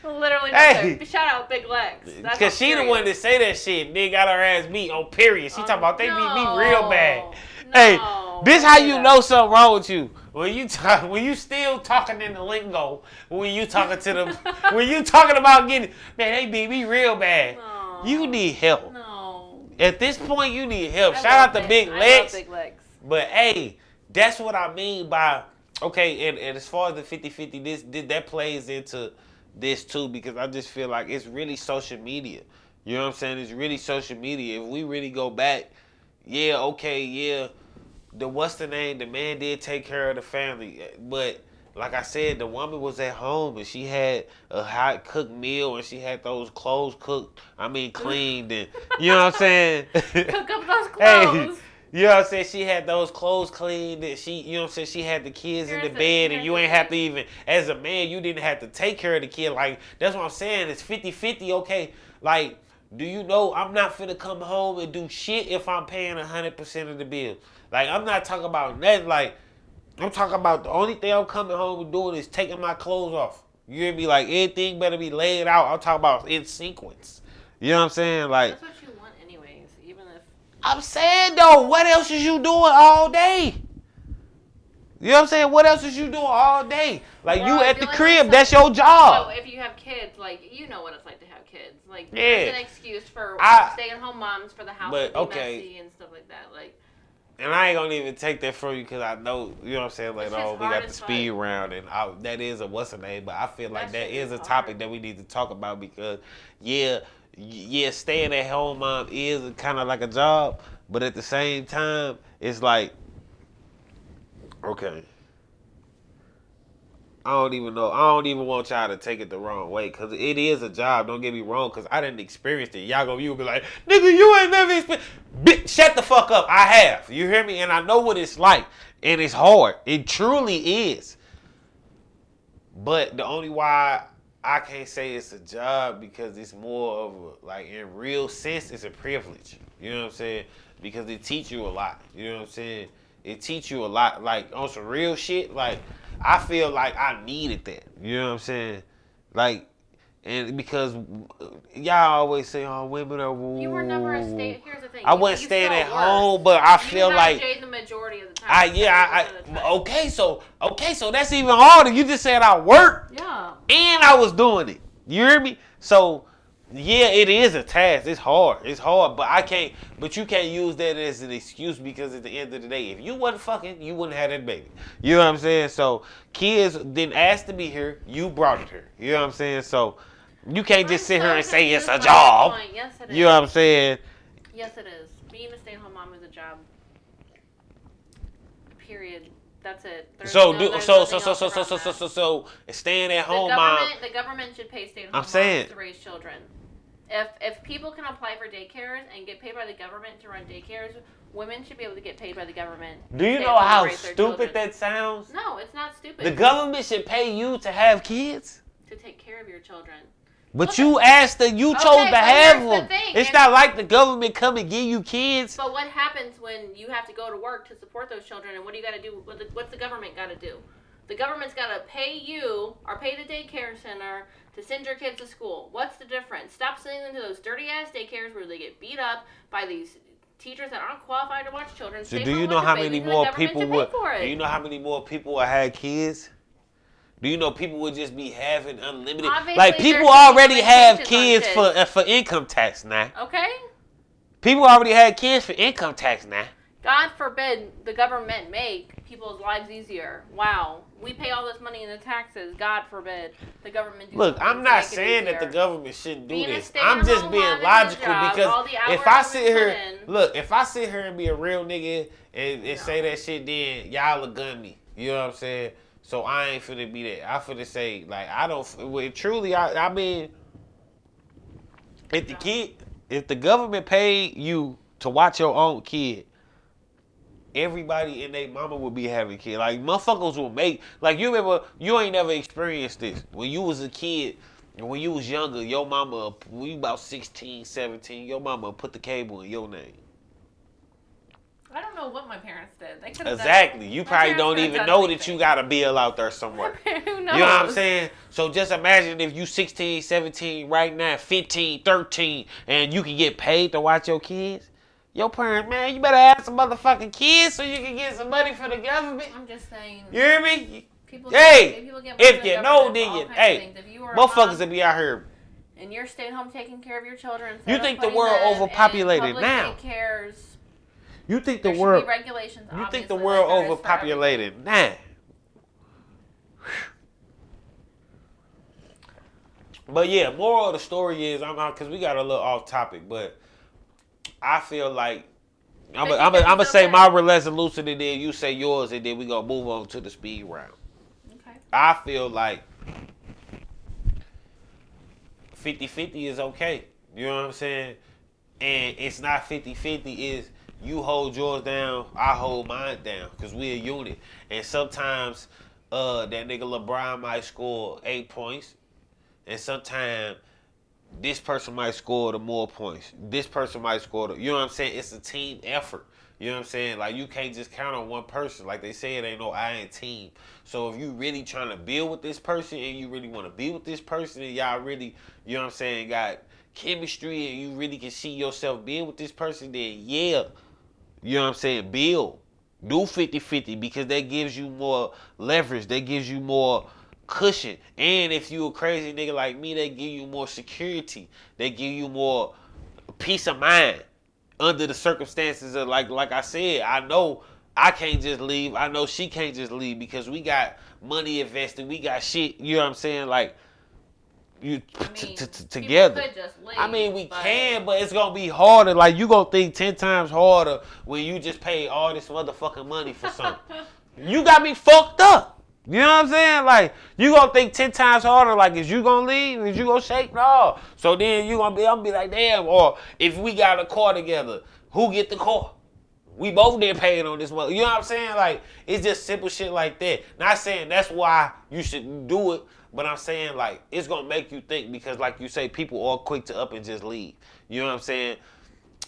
Literally, Hey. nothing. Shout out Big Lex. That's Cause she the one that say that shit. Nigga got her ass beat on period. She Oh, talking about they beat me real oh, bad. No, hey, this how you say know something wrong with you. When you talk, when you still talking in the lingo, when you talking to them, (laughs) when you talking about getting, man, they beat me real bad. No. You need help. No. At this point, you need help. I Shout out to. Big I love Big Lex. But hey, that's what I mean by okay, and, and as far as the 50-50, this, this that plays into this too, because I just feel like it's really social media. You know what I'm saying? It's really social media. If we really go back, yeah, okay, yeah, the what's the name? The man did take care of the family, but like I said, the woman was at home and she had a hot cooked meal and she had those clothes cooked. I mean, (laughs) cleaned and you know what I'm saying? Cook up those (laughs) Hey, clothes. You know what I'm saying? She had those clothes cleaned that she, you know what I'm saying? She had the kids in the- bed and you ain't have to even, as a man, you didn't have to take care of the kid. Like, that's what I'm saying. It's 50 50, okay? Like, do you know I'm not finna come home and do shit if I'm paying 100% of the bill? Like, I'm not talking about nothing. Like, I'm talking about the only thing I'm coming home and doing is taking my clothes off. You hear me? Like, everything better be laid out. I'm talking about in sequence. You know what I'm saying? Like, That's what you want, anyways. Even if I'm saying though, what else is you doing all day? You know what I'm saying? What else is you doing all day? Like Well, you at the like crib, that's that's your job. So if you have kids, like you know what it's like to have kids. Like Yeah. there's an excuse for I- stay-at-home moms for the house But, to be okay. messy and stuff like that. Like And I ain't gonna even take that from you because I know, you know what I'm saying? It's oh, we got the speed fuck. round, and I, that is a what's the name. But I feel like That that is a topic hard. that we need to talk about because, yeah, yeah, staying at home mom is kind of like a job, but at the same time, it's like, okay. I don't even know. I don't even want y'all to take it the wrong way because it is a job. Don't get me wrong because I didn't experience it. Y'all gonna you be like, nigga, you ain't never experienced. Bitch, shut the fuck up. I have. You hear me? And I know what it's like. And it's hard. It truly is. But the only why I can't say it's a job because it's more of a, like in real sense, it's a privilege. You know what I'm saying? Because it teach you a lot. You know what I'm saying? It teach you a lot. Like on some real shit. Like I feel like I needed that. You know what I'm saying? Like, and because y'all always say, "Oh, women are." you were never a stay. Here's the thing. I wasn't staying at worked. home, but I You feel like the majority of the time. I yeah 70% of the I. I okay so okay so that's even harder. You just said I worked Yeah. and I was doing it. You hear me? So yeah, it is a task. It's hard. It's hard, but I can't. But you can't use that as an excuse because at the end of the day, if you wasn't fucking, you wouldn't have that baby. You know what I'm saying? So kids didn't ask to be here. You brought it here. You know what I'm saying? So you can't just sit here and say it's a confused by that job. Yes, it is. You know what I'm saying? Yes, it is. Being a stay-at-home mom is a job. Period. That's it. There's So no- do so so so so so so so so so staying at the home government, mom. the government should pay stay-at-home I'm moms saying. to raise children. If if people can apply for daycares and get paid by the government to run daycares, women should be able to get paid by the government. Do you know at home how stupid children. that sounds? No, it's not stupid. The government should pay you to have kids. to take care of your children. But Look you asked that you Okay, chose to have the them. thing, It's and- not like the government come and give you kids. But what happens when you have to go to work to support those children, and what do you got to do? What the, what's the government got to do? The government's got to pay you or pay the daycare center to send your kids to school. What's the difference? Stop sending them to those dirty ass daycares where they get beat up by these teachers that aren't qualified to watch children. So do you know how many more people would? Do you know how many more people would have kids? Do you know people would just be having unlimited? Obviously, like people already have kids for uh, for income tax now. Okay. People already had kids for income tax now. God forbid the government make people's lives easier. Wow. We pay all this money in the taxes. God forbid the government do Look, I'm not saying that the government shouldn't do Being this. I'm just being logical job. Because if I sit here, in. look, if I sit here and be a real nigga and, and say that shit, then y'all will gun me. You know what I'm saying? So I ain't finna be that. I finna say like I don't. Well, truly, I I mean, if the kid, if the government paid you to watch your own kid, everybody and their mama would be having kids. Like motherfuckers will make like you remember you ain't never experienced this when you was a kid. When you was younger, your mama, when you about 16, 17, your mama put the cable in your name. I don't know what my parents did. They could exactly. You probably don't even know anything. that you got a bill out there (laughs) somewhere. Who knows? You know what I'm saying? So just imagine if you 16, 17, right now, 15, 13, and you can get paid to watch your kids. Your parents, man, you better have some motherfucking kids so you can get some money for the government. I'm just saying. You hear me? People hey, get, people get if you know, then you, hey, you motherfuckers will be out here. And you're staying home taking care of your children. You think the world overpopulated now? Cares. You think the world regulations? You think the world like overpopulated Nah. But yeah, moral of the story is I'm out because we got a little off topic, but I feel like I'm gonna say my resolution and then you say yours and then we gonna move on to the speed round. Okay. I feel like 50-50 is okay. You know what I'm saying? And it's not 50-50 is you hold yours down, I hold mine down, cause we a unit. And sometimes uh, that nigga LeBron might score eight points, and sometimes this person might score the more points. This person might score the. You know what I'm saying? It's a team effort. You know what I'm saying? Like you can't just count on one person. Like they say, it ain't no I in team. So if you really trying to build with this person and you really want to be with this person and y'all really, you know what I'm saying, got chemistry and you really can see yourself being with this person, then yeah, you know what I'm saying, build. Do 50-50 because that gives you more leverage. That gives you more cushion. And if you a crazy nigga like me, they give you more security. They give you more peace of mind under the circumstances of like like I said, I know I can't just leave. I know she can't just leave because we got money invested. We got shit, you know what I'm saying? Like you I mean, t- t- t- together. Leave, I mean, we but... can, but it's gonna be harder. Like you gonna think ten times harder when you just pay all this motherfucking money for something. (laughs) you got me fucked up. You know what I'm saying? Like you gonna think ten times harder. Like is you gonna leave? Is you gonna shake? No. So then you gonna be, I'm gonna be like, damn. Or if we got a car together, who get the car? We both did paying on this one. You know what I'm saying? Like it's just simple shit like that. Not saying that's why you should do it, but I'm saying like it's gonna make you think because like you say, people are quick to up and just leave. You know what I'm saying?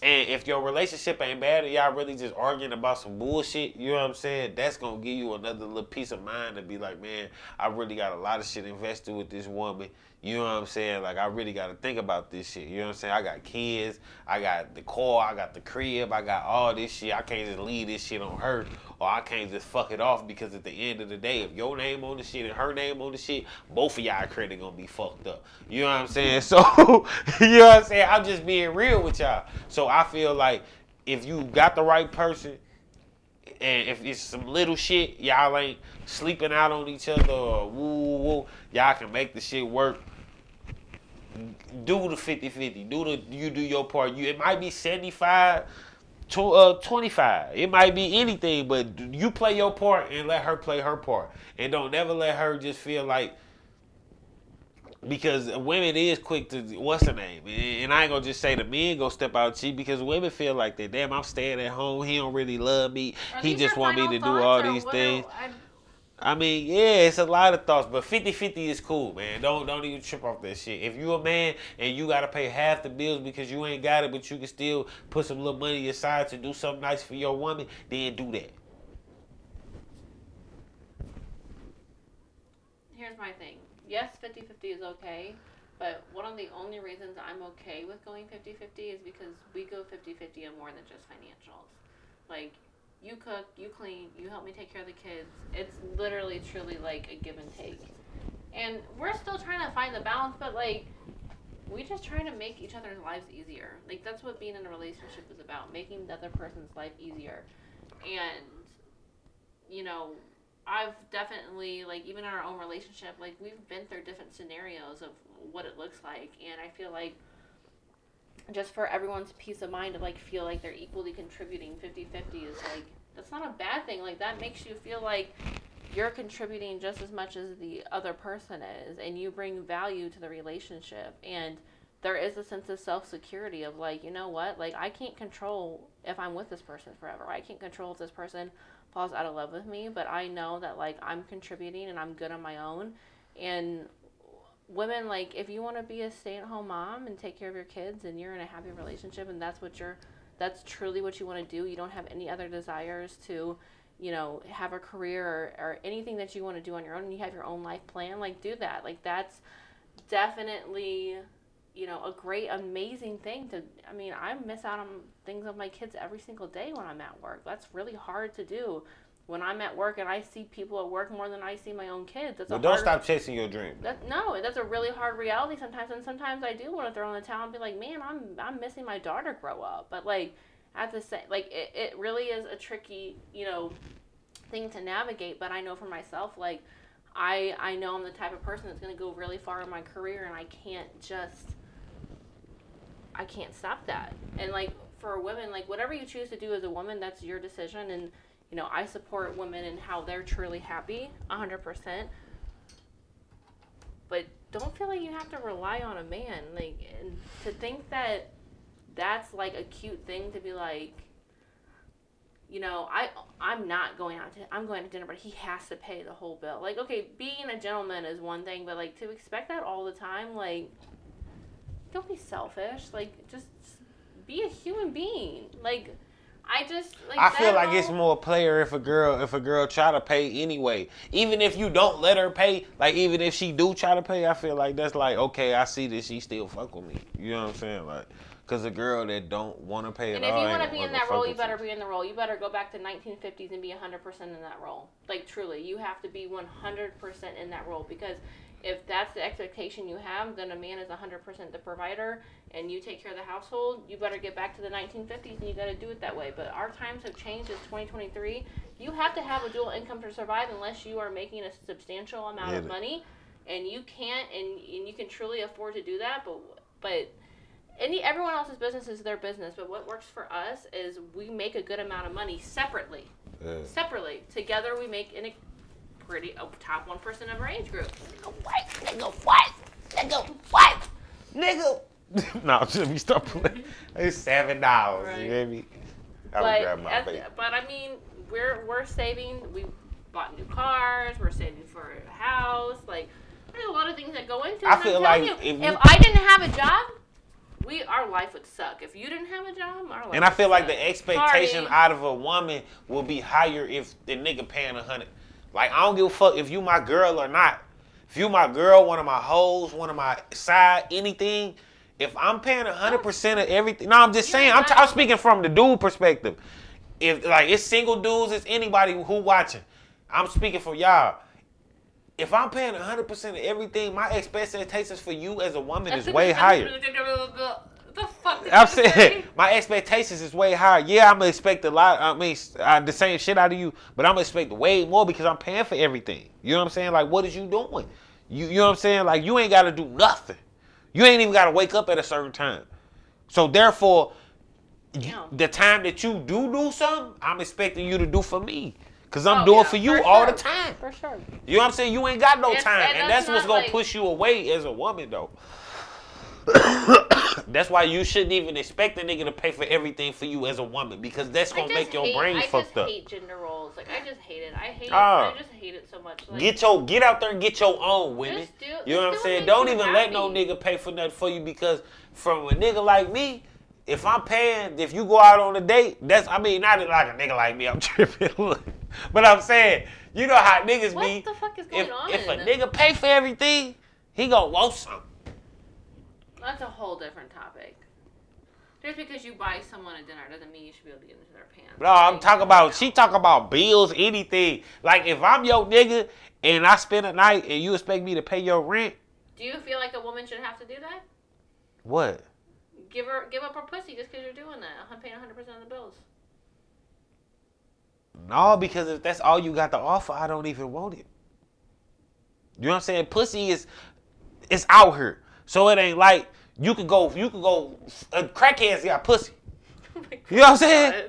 And if your relationship ain't bad and y'all really just arguing about some bullshit, you know what I'm saying? That's gonna give you another little peace of mind to be like, man, I really got a lot of shit invested with this woman. You know what I'm saying? Like I really gotta think about this shit. You know what I'm saying? I got kids, I got the car, I got the crib, I got all this shit. I can't just leave this shit on her or I can't just fuck it off because at the end of the day, if your name on the shit and her name on the shit, both of y'all credit gonna be fucked up. You know what I'm saying? (laughs) So you know what I'm saying? I'm just being real with y'all. So I feel like if you got the right person and if it's some little shit, y'all ain't sleeping out on each other or woo woo y'all can make the shit work. Do the 50-50. Do the you do your part. You it might be 75 to, uh, 25. It might be anything, but you play your part and let her play her part. And don't never let her just feel like because women is quick to what's her name, and I ain't gonna just say the men go step out cheap because women feel like that. Damn, I'm staying at home. He don't really love me. Are he just want me to do all these things. I mean, yeah, it's a lot of thoughts, but 50-50 is cool, man. Don't don't even trip off that shit. If you a man and you gotta pay half the bills because you ain't got it, but you can still put some little money aside to do something nice for your woman, then do that. Here's my thing. Yes, 50-50 is okay, but one of the only reasons I'm okay with going 50-50 is because we go 50-50 on more than just financials. Like you cook, you clean, you help me take care of the kids. It's literally truly like a give and take. And we're still trying to find the balance, but like we just trying to make each other's lives easier. Like that's what being in a relationship is about, making the other person's life easier. And you know, I've definitely like even in our own relationship, like we've been through different scenarios of what it looks like, and I feel like just for everyone's peace of mind to like feel like they're equally contributing 50-50 is like that's not a bad thing like that makes you feel like you're contributing just as much as the other person is and you bring value to the relationship and there is a sense of self security of like, you know what? Like I can't control if I'm with this person forever. I can't control if this person falls out of love with me, but I know that like I'm contributing and I'm good on my own. And women like if you want to be a stay-at-home mom and take care of your kids and you're in a happy relationship and that's what you're that's truly what you want to do, you don't have any other desires to you know, have a career or, or anything that you want to do on your own and you have your own life plan, like do that. Like that's definitely you know, a great, amazing thing to. I mean, I miss out on things of my kids every single day when I'm at work. That's really hard to do. When I'm at work and I see people at work more than I see my own kids, that's a don't hard, stop chasing your dream. That, no, that's a really hard reality sometimes, and sometimes I do want to throw in the towel and be like, man, I'm I'm missing my daughter grow up, but like at the same, like it, it really is a tricky, you know, thing to navigate. But I know for myself, like I I know I'm the type of person that's going to go really far in my career, and I can't just I can't stop that. And like for women, like whatever you choose to do as a woman, that's your decision. And you know, I support women and how they're truly happy, hundred percent. But don't feel like you have to rely on a man. Like, and to think that that's like a cute thing to be like. You know, I I'm not going out to I'm going to dinner, but he has to pay the whole bill. Like, okay, being a gentleman is one thing, but like to expect that all the time, like don't be selfish. Like just be a human being. Like I just like I feel like it's more player if a girl if a girl try to pay anyway. Even if you don't let her pay, like even if she do try to pay, I feel like that's like okay, I see that she still fuck with me. You know what I'm saying? Like, cause a girl that don't want to pay And if all. you want to be in that role, you better be in the role. You better go back to 1950s and be 100% in that role. Like truly, you have to be 100% in that role because if that's the expectation you have, then a man is 100% the provider and you take care of the household, you better get back to the 1950s and you got to do it that way. But our times have changed. It's 2023. You have to have a dual income to survive unless you are making a substantial amount of money and you can't and, and you can truly afford to do that, but but any everyone else's business is their business, but what works for us is we make a good amount of money separately. Yeah. Separately, together we make in a pretty a top one percent of our age group. Nigga, what? Nigga, what? Nigga, what? Nigga. no, let me stop playing. It's seven dollars. Right. You hear me? I would But grab my as- but I mean, we're we're saving. We bought new cars. We're saving for a house. Like there's a lot of things that go into. it. I feel I'm like you, if if, you- I didn't have a job, we our life would suck. If you didn't have a job, our life. And I would feel like suck. the expectation Party. out of a woman will be higher if the nigga paying a hundred. Like I don't give a fuck if you my girl or not. If you my girl, one of my hoes, one of my side, anything. If I'm paying a hundred percent of everything, no, I'm just saying. I'm, t- I'm speaking from the dude perspective. If like it's single dudes, it's anybody who watching. I'm speaking for y'all. If I'm paying a hundred percent of everything, my expectations for you as a woman is way higher. The fuck? did I'm you say? saying (laughs) my expectations is way higher. Yeah, I'm gonna expect a lot. I mean, uh, the same shit out of you, but I'm gonna expect way more because I'm paying for everything. You know what I'm saying? Like, what is you doing? You, you know what I'm saying? Like, you ain't gotta do nothing. You ain't even gotta wake up at a certain time. So therefore, you- Yeah. the time that you do do something, I'm expecting you to do for me. Cause I'm Oh, doing yeah, for you for all sure. the time. For sure. You know what I'm saying? You ain't got no And- time, and and, that's that's, what's gonna like- push you away as a woman, though. (coughs) that's why you shouldn't even expect a nigga to pay for everything for you as a woman, because that's gonna make your hate- brain I fucked just up. hate gender roles. Like I just hate it. I hate. Ah. I just hate it so much. Like, Get your get out there and get your own women. Just do- you know what I'm just saying? Don't even let no nigga pay for nothing for you because from a nigga like me, if I'm paying, if you go out on a date, that's I mean not like a nigga like me, I'm (laughs) tripping. But I'm saying, you know how niggas What be. What the fuck is going if, on? if a nigga pay for everything, he gonna want something. That's a whole different topic. Just because you buy someone a dinner doesn't mean you should be able to get into their pants. No, I'm talking about she talk about bills, anything. Like if I'm your nigga and I spend a night and you expect me to pay your rent, Do you feel like a woman should have to do that? what? Give her, give up her pussy just because you're doing that. I'm paying 100 percent of the bills. No, because if that's all you got to offer, I don't even want it. You know what I'm saying? Pussy is it's out here. So it ain't like you could go you could go uh, crackheads got pussy. (laughs) Oh You know what I'm saying?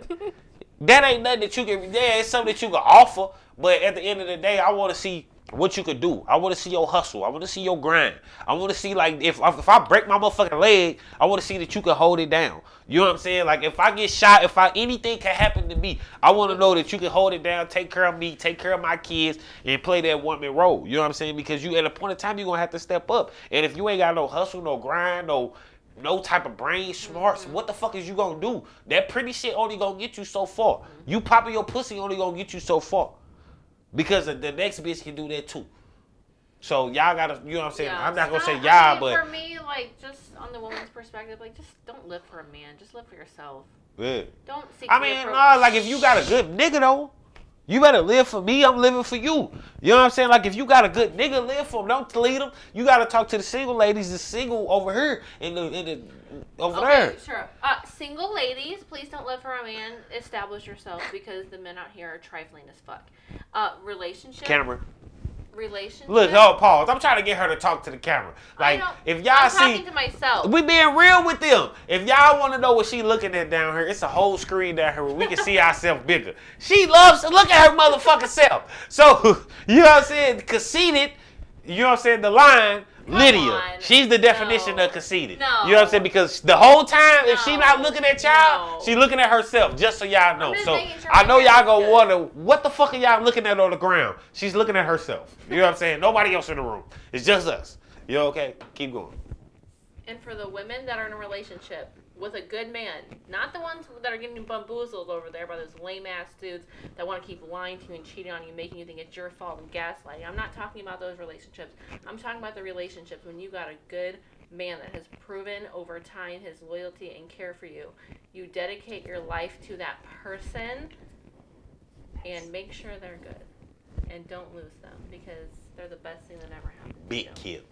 That ain't nothing that you can. Yeah, it's something that you can offer. But at the end of the day, I want to see what you could do. I want to see your hustle. I want to see your grind. I want to see like if if I break my motherfucking leg, I want to see that you can hold it down. You know what I'm saying? Like if I get shot, if I anything can happen to me, I want to know that you can hold it down, take care of me, take care of my kids, and play that woman role. You know what I'm saying? Because you at a point in time you're gonna have to step up. And if you ain't got no hustle, no grind, no no type of brain smarts, mm-hmm. what the fuck is you gonna do? That pretty shit only gonna get you so far. Mm-hmm. You popping your pussy only gonna get you so far. Because the next bitch can do that too. So y'all gotta, you know what I'm saying? Yeah, I'm not gonna say y'all, I mean, but for me, like just on the woman's perspective, like just don't live for a man. Just live for yourself. yeah. Don't seek. I mean, nah, like if you got a good nigga though, you better live for me. I'm living for you. You know what I'm saying? Like if you got a good nigga, live for him. Don't lead him. You gotta talk to the single ladies. The single over here in the in the over Okay, there. sure. Uh, single ladies, please don't live for a man. Establish yourself because the men out here are trifling as fuck. Uh, relationship. Camera. Relationship. Look, oh, pause. I'm trying to get her to talk to the camera. Like if y'all I'm see. talking to myself. We being real with them. If y'all want to know what she looking at down here, it's a whole screen down here where we can see (laughs) ourselves bigger. She loves to look at her motherfucking self. So (laughs) you know what I'm saying? Conceited. You know what I'm saying? The line. Lydia. on. She's the definition No. of conceited. No. You know what I'm saying? Because the whole time, if she No. not looking at y'all, No. she looking at herself. Just so y'all know. So I know y'all gonna wonder what the fuck are y'all looking at on the ground? She's looking at herself. You know what I'm saying? Nobody else in the room. It's just us. You okay? Keep going. And for the women that are in a relationship with a good man, not the ones that are getting bamboozled over there by those lame ass dudes that want to keep lying to you and cheating on you, making you think it's your fault and gaslighting. I'm not talking about those relationships. I'm talking about the relationships when you got a good man that has proven over time his loyalty and care for you. You dedicate your life to that person and make sure they're good. And don't lose them because they're the best thing that ever happened. to Big kid.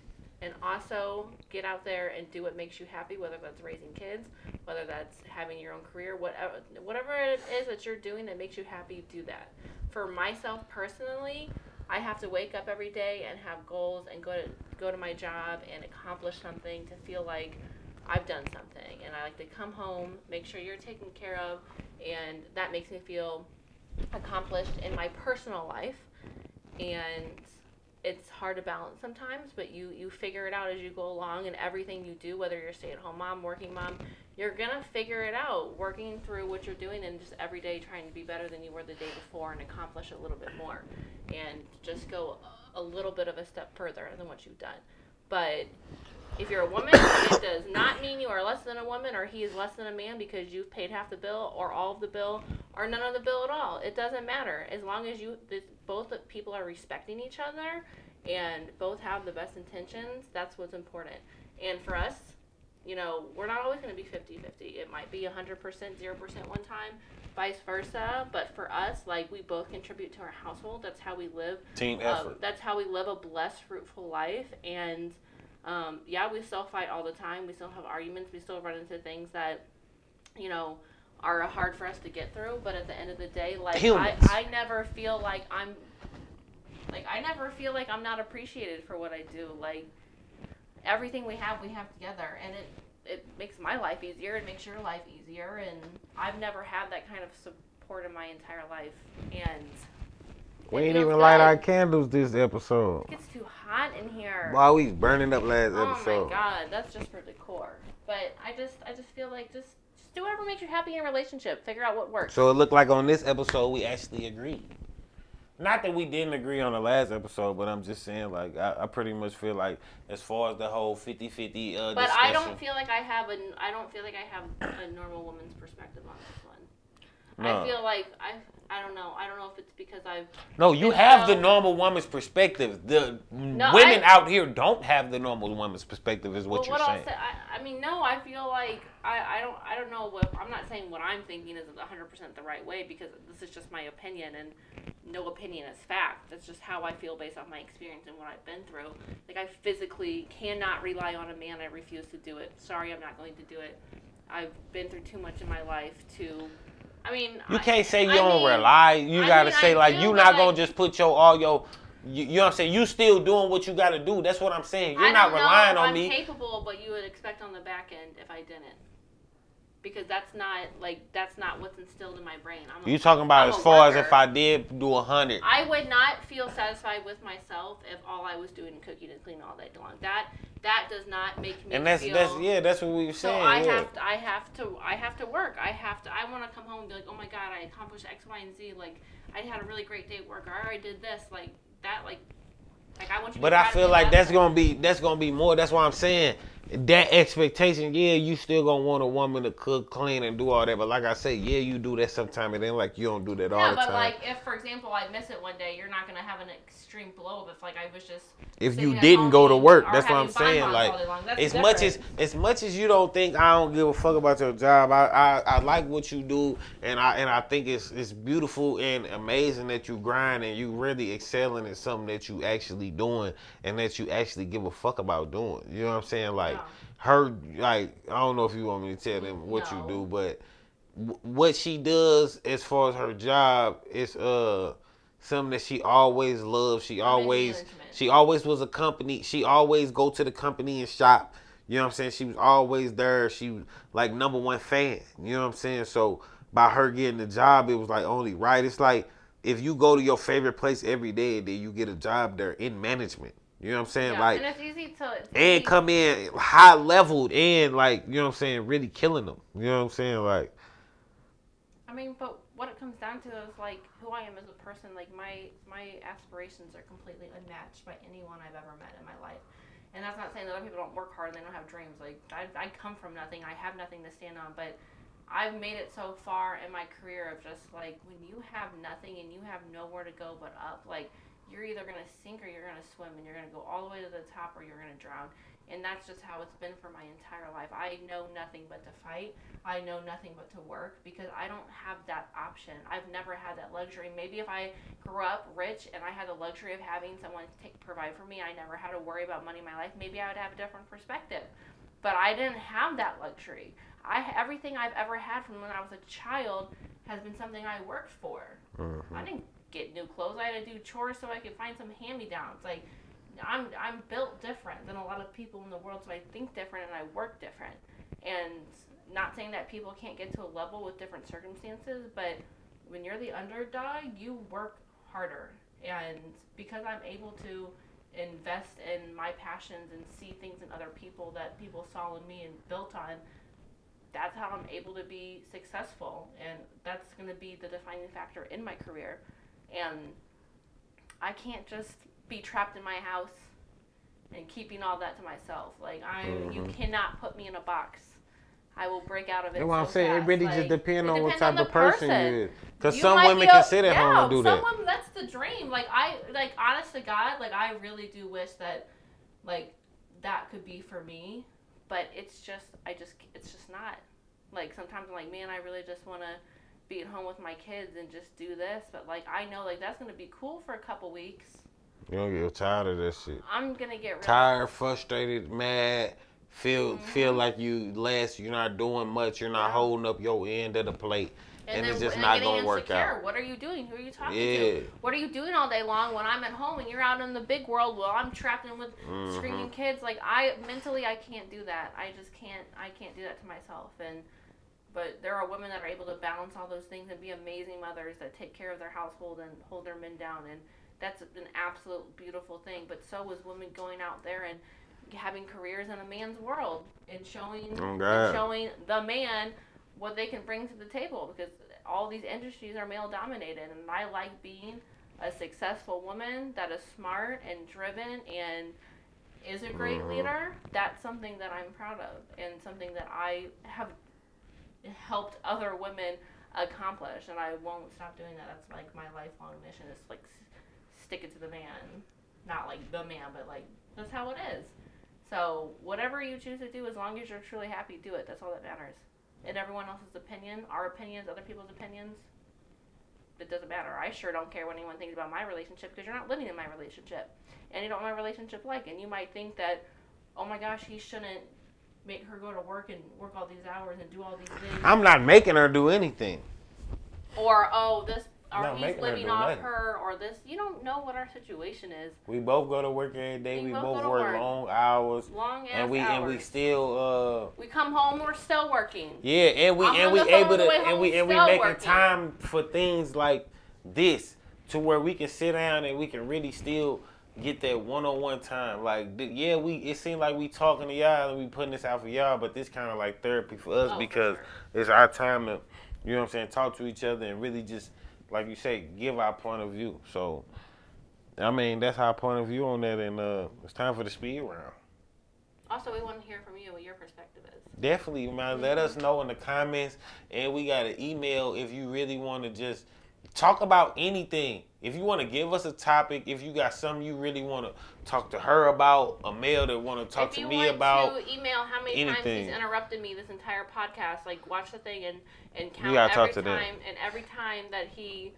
And also get out there and do what makes you happy whether that's raising kids whether that's having your own career whatever whatever it is that you're doing that makes you happy do that. For myself personally i have to wake up every day and have goals and go to go to my job and accomplish something to feel like i've done something. And i like to come home make sure you're taken care of and that makes me feel accomplished in my personal life. And it's hard to balance sometimes, but you you figure it out as you go along, and everything you do, whether you're stay-at-home mom, working mom, you're gonna figure it out, working through what you're doing, and just every day trying to be better than you were the day before, and accomplish a little bit more, and just go a little bit of a step further than what you've done. But if you're a woman, it does not mean you are less than a woman or he is less than a man because you've paid half the bill or all of the bill or none of the bill at all. It doesn't matter as long as you both people are respecting each other and both have the best intentions. That's what's important. And for us, you know, we're not always going to be 50-50. It might be 100%, 0% one time, vice versa. But for us, like we both contribute to our household. That's how we live Team um, effort. that's how we live a blessed, fruitful life. And um, yeah, we still fight all the time. We still have arguments. We still run into things that, you know, are hard for us to get through. But at the end of the day, like I, I never feel like I'm, like I never feel like I'm not appreciated for what I do. Like everything we have, we have together, and it it makes my life easier. It makes your life easier. And I've never had that kind of support in my entire life. And We ain't even light our candles this episode. It gets too hot in here. While we burning up last episode. oh my god, that's just for decor. But I just, I just feel like just, just do whatever makes you happy in a relationship. Figure out what works. So it looked like on this episode we actually agreed. Not that we didn't agree on the last episode, but I'm just saying like I, I pretty much feel like as far as the whole 50-50 uh but discussion, I don't feel like I have a, I don't feel like I have a normal woman's perspective on this one. No. I feel like I, I don't know. I don't know if it's because I've. No, you have the normal woman's perspective. The No, women I- out here don't have the normal woman's perspective, is what you're what saying. I'll say, I, I mean, no, I feel like I, I don't, I don't know what I'm not saying what I'm thinking is 100 percent the right way because this is just my opinion and no opinion is fact. That's just how I feel based on my experience and what I've been through. Like I physically cannot rely on a man. I refuse to do it. Sorry, I'm not going to do it. I've been through too much in my life to. I mean, You can't say you I don't mean- rely. You I gotta mean, say like do, you not gonna like- just put your all your. You, you know what I'm saying? You still doing what you gotta do. That's what I'm saying. You're not relying on I'm me. capable but you would expect on the back end if I didn't. Because that's not like that's not what's instilled in my brain. I'm You talking about I'm as far as if I did do a hundred? I would not feel satisfied with myself if all I was doing cooking and cleaning all day long. That that does not make me And that's feel. that's yeah, that's what we were saying. So. I yeah. have to, I have to I have to work. I have to I want to come home and be like, oh my god, I accomplished X, Y, and Z. Like I had a really great day at work. Or I already did this. Like that. Like like I want you. to But I feel like that's gonna be that's gonna be more. That's why I'm saying that expectation. Yeah, you still gonna want a woman to cook, clean, and do all that. But like I say, yeah, you do that sometime. It ain't like you don't do that all Yeah, the but time. like if for example I miss it one day, you're not gonna have an extreme blow up if like I was just. if you didn't go to work, that's what I'm saying. Like all day long. That's as much as as much as you don't think I don't give a fuck about your job, I, I, I like what you do, and I and I think it's it's beautiful and amazing that you grind and you really excelling at something that you actually doing and that you actually give a fuck about doing. You know what I'm saying? Like Yeah. her, like I don't know if you want me to tell them what you do, but w- what she does as far as her job is uh something that she always loved. She always she always was a company. She always go to the company and shop. You know what I'm saying? She was always there. She was like number one fan. You know what I'm saying? So by her getting the job, it was like only right. It's like if you go to your favorite place every day, then you get a job there in management. You know what I'm saying? Yeah, like and it's easy to. And come in high leveled and like you know what I'm saying, really killing them. You know what I'm saying? Like I mean, but what it comes down to is like who I am as a person. Like my my aspirations are completely unmatched by anyone I've ever met in my life. And that's not saying that other people don't work hard and they don't have dreams. Like I, I come from nothing. I have nothing to stand on. But I've made it so far in my career of just like when you have nothing and you have nowhere to go but up. Like you're either gonna sink or you're gonna swim, and you're gonna go all the way to the top or you're gonna drown. And that's just how it's been for my entire life. I know nothing but to fight. I know nothing but to work because I don't have that option. I've never had that luxury. Maybe if I grew up rich and I had the luxury of having someone take provide for me, I never had to worry about money in my life. Maybe I would have a different perspective. But I didn't have that luxury. I everything I've ever had from when I was a child has been something I worked for. I mm-hmm. didn't get new clothes. I had to do chores so I could find some hand me downs. Like I'm I'm built different than a lot of people in the world, so I think different and I work different. And not saying that people can't get to a level with different circumstances, but when you're the underdog, you work harder. And because I'm able to invest in my passions and see things in other people that people saw in me and built on, that's how I'm able to be successful. And that's going to be the defining factor in my career. And I can't just be trapped in my house and keeping all that to myself. Like I'm, you mm-hmm. cannot put me in a box. I will break out of it. That's what I'm so saying. It really Like, just depends on what type the of person, you is. Because some women be can sit at yeah, home and do that. Some women, that's the dream. Like I, like honest to God, like I really do wish that, like, that could be for me. But it's just, I just, it's just not. Like sometimes I'm like, man, I really just want to be at home with my kids and just do this. But like I know, like that's gonna be cool for a couple weeks. You don't get tired of this shit. I'm gonna get Tired, frustrated, mad, feel feel like you less, you're not doing much, you're not Mm-hmm. Holding up your end of the plate. And, it's just and not gonna work out. What are you doing? Who are you talking Yeah. to? What are you doing all day long when I'm at home and you're out in the big world while I'm trapped in with Mhm. screaming kids? Like I mentally, I can't do that. I just can't. I can't do that to myself. And but there are women that are able to balance all those things and be amazing mothers that take care of their household and hold their men down. And that's an absolute beautiful thing. But so is women going out there and having careers in a man's world and showing Oh, and showing the man what they can bring to the table because all these industries are male dominated and I like being a successful woman that is smart and driven and is a great Mhm. leader. That's something that I'm proud of and something that I have helped other women accomplish and I won't stop doing that. That's like my lifelong mission is like s- stick it to the man. Not like the man, but like that's how it is. So whatever you choose to do, as long as you're truly happy, do it. That's all that matters. And everyone else's opinion, our opinions, other people's opinions, it doesn't matter. I sure don't care what anyone thinks about my relationship because you're not living in my relationship, and you don't know my relationship like. And you might think that, oh my gosh, he shouldn't make her go to work and work all these hours and do all these things. I'm not making her do anything. or oh this or Not he's making her living off nothing. her, or this. You don't know what our situation is. We both go to work every day. We We, both both work, work. long hours, Long ass and we hours. and we still uh We come home, we're still working. yeah, and we I'm and we able to and we and we still making working. time for things like this to where we can sit down and we can really still get that one on one time. Like th- yeah, we it seems like we talking to y'all and we putting this out for y'all, but this kind of like therapy for us Oh, for because sure. it's our time to you know what I'm saying talk to each other and really just like you say give our point of view. So. I mean, that's our point of view on that, and uh, it's time for the speed round. Also, we want to hear from you what your perspective is. Definitely, man. Let us know in the comments, and we got an email if you really want to just talk about anything. If you want to give us a topic, if you got something you really want to talk to her about, a male that want to talk to me about, to email how many times he's interrupted me this entire podcast, like watch the thing and and count every time and every time that he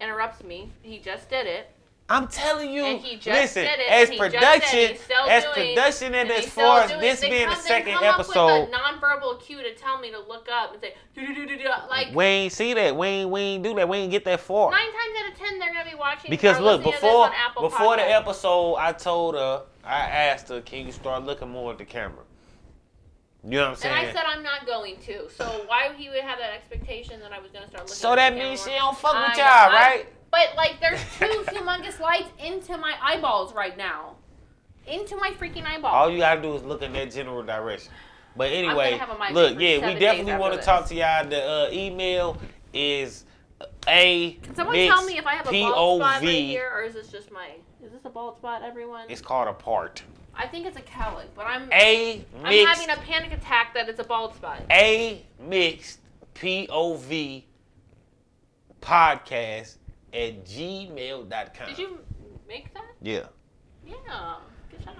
interrupts me, he just did it. I'm telling you, And he just listen, as and he just production, did it, he's still as production, and, as far as this being the they second come episode, up with a nonverbal cue to tell me to look up and say, like we ain't see that. We ain't, we ain't do that. We ain't get that far. nine times out of ten, they're gonna be watching. Because look, before before the episode, I told her, I asked her, "Can you start looking more at the camera?" You know what I'm saying? And I said I'm not going to. So why he would have that expectation that I was gonna start looking? so at that means she don't fuck with y'all, right? But like, there's two (laughs) humongous lights into my eyeballs right now, into my freaking eyeball. All you gotta do is look in that general direction. But anyway, have a migraine look, yeah, we definitely want to talk to y'all. The uh, email is a Can someone tell me if I have a bald spot right here, or is this just my? Is this a bald spot, everyone? It's called a part. I think it's a cowlick, but I'm A I'm having a panic attack that it's a bald spot. a mixed POV podcast at gmail.com. Did you make that? Yeah. Yeah. Good job.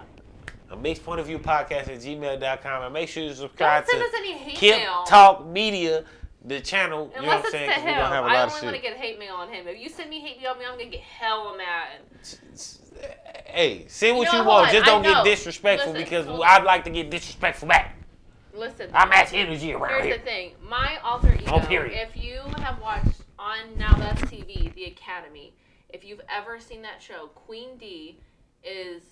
A mixed point of view podcast at gmail.com. And make sure you subscribe Don't send to us any hate Kip mail. Talk Media, the channel. you know what Unless I'm saying? to 'Cause we gonna have a I lot of only want to shit. get hate mail on him. If you send me hate mail, me, I'm gonna get hella mad. Hey, say what know you, want. Hold Just don't get disrespectful Listen, because hold I'd like to get disrespectful back. Listen. I match energy around Here's here. the thing. My alter oh, ego. Oh, period. If you have watched on Now That's TV, The Academy, if you've ever seen that show, Queen D is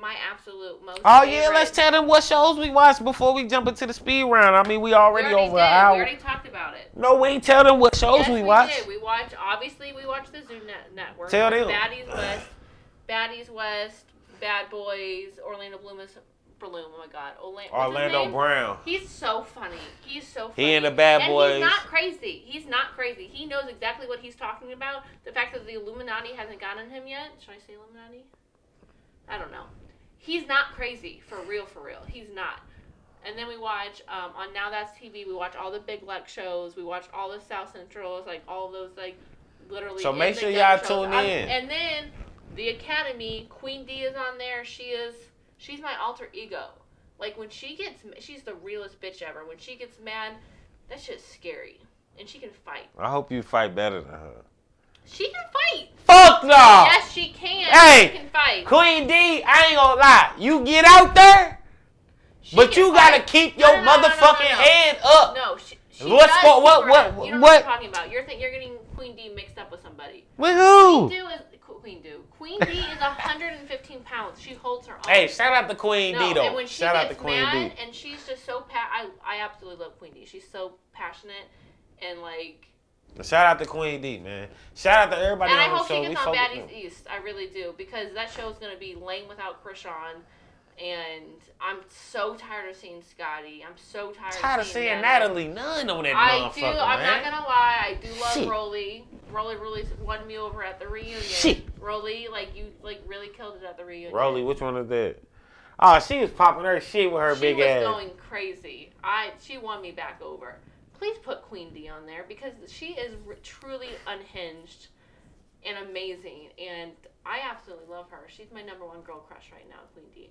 my absolute most. Oh yeah, let's tell them what shows we watched before we jump into the speed round. I mean, we We already, already over did. an hour. We already talked about it. No, we ain't tell them what shows yes, we we watched. did. We watched. Obviously, we watched the Zeus Net- Network. Tell them. Baddies West, Baddies West, Bad Boys, Orlando Bloom is Bloom. Oh my God, Orla- Orlando? Brown. He's so funny. He's so He funny. and the Bad and Boys. He's not crazy. He's not crazy. He knows exactly what he's talking about. The fact that the Illuminati hasn't gotten him yet. Should I say Illuminati? I don't know. He's not crazy for real. For real, he's not. And then we watch um, on Now That's TV. We watch all the Big Lex shows. We watch all the South Centrals, like all those, like literally. So make sure y'all shows. tune I'm- in. And then the Academy, Queen D is on there. She is. She's my alter ego. Like when she gets, she's the realest bitch ever. When she gets mad, that shit's scary, and she can fight. I hope you fight better than her. She can fight. Fuck no. Yes, she can. Hey, she can fight. Queen D, I ain't gonna lie. You get out there, She but you gotta keep your no, no, motherfucking no, head up. No, she. she What's does what- keep her- what- You know what- what I'm talking about? You're think you're getting Queen D mixed up with somebody. With who? Do is Queen Do. Queen D is 115 pounds. She holds her own. Hey, shout out to Queen no, D though. and when she shout out to Queen mad, D. and she's just so pa- I I absolutely love Queen D. She's so passionate and like. Shout out to Queen D, man. Shout out to everybody And I on the hope show. she We gets on Baddies. East. I really do because that show is gonna be lame without Chrisean. And I'm so tired of seeing Scotty. I'm so tired, Tired of seeing seeing Natalie. Natalie Nunn on that I motherfucker, do. I'm man. not gonna lie. I do love Shit. Rolly. Rolly really won me over at the reunion. Shit. Rolly, like you, like really killed it at the reunion. Rolly, which one is that? Oh, she was popping her shit with her she big was going crazy. I she won me back over. Please put Queen D on there because she is r- truly unhinged and amazing, and I absolutely love her. She's my number one girl crush right now, Queen D.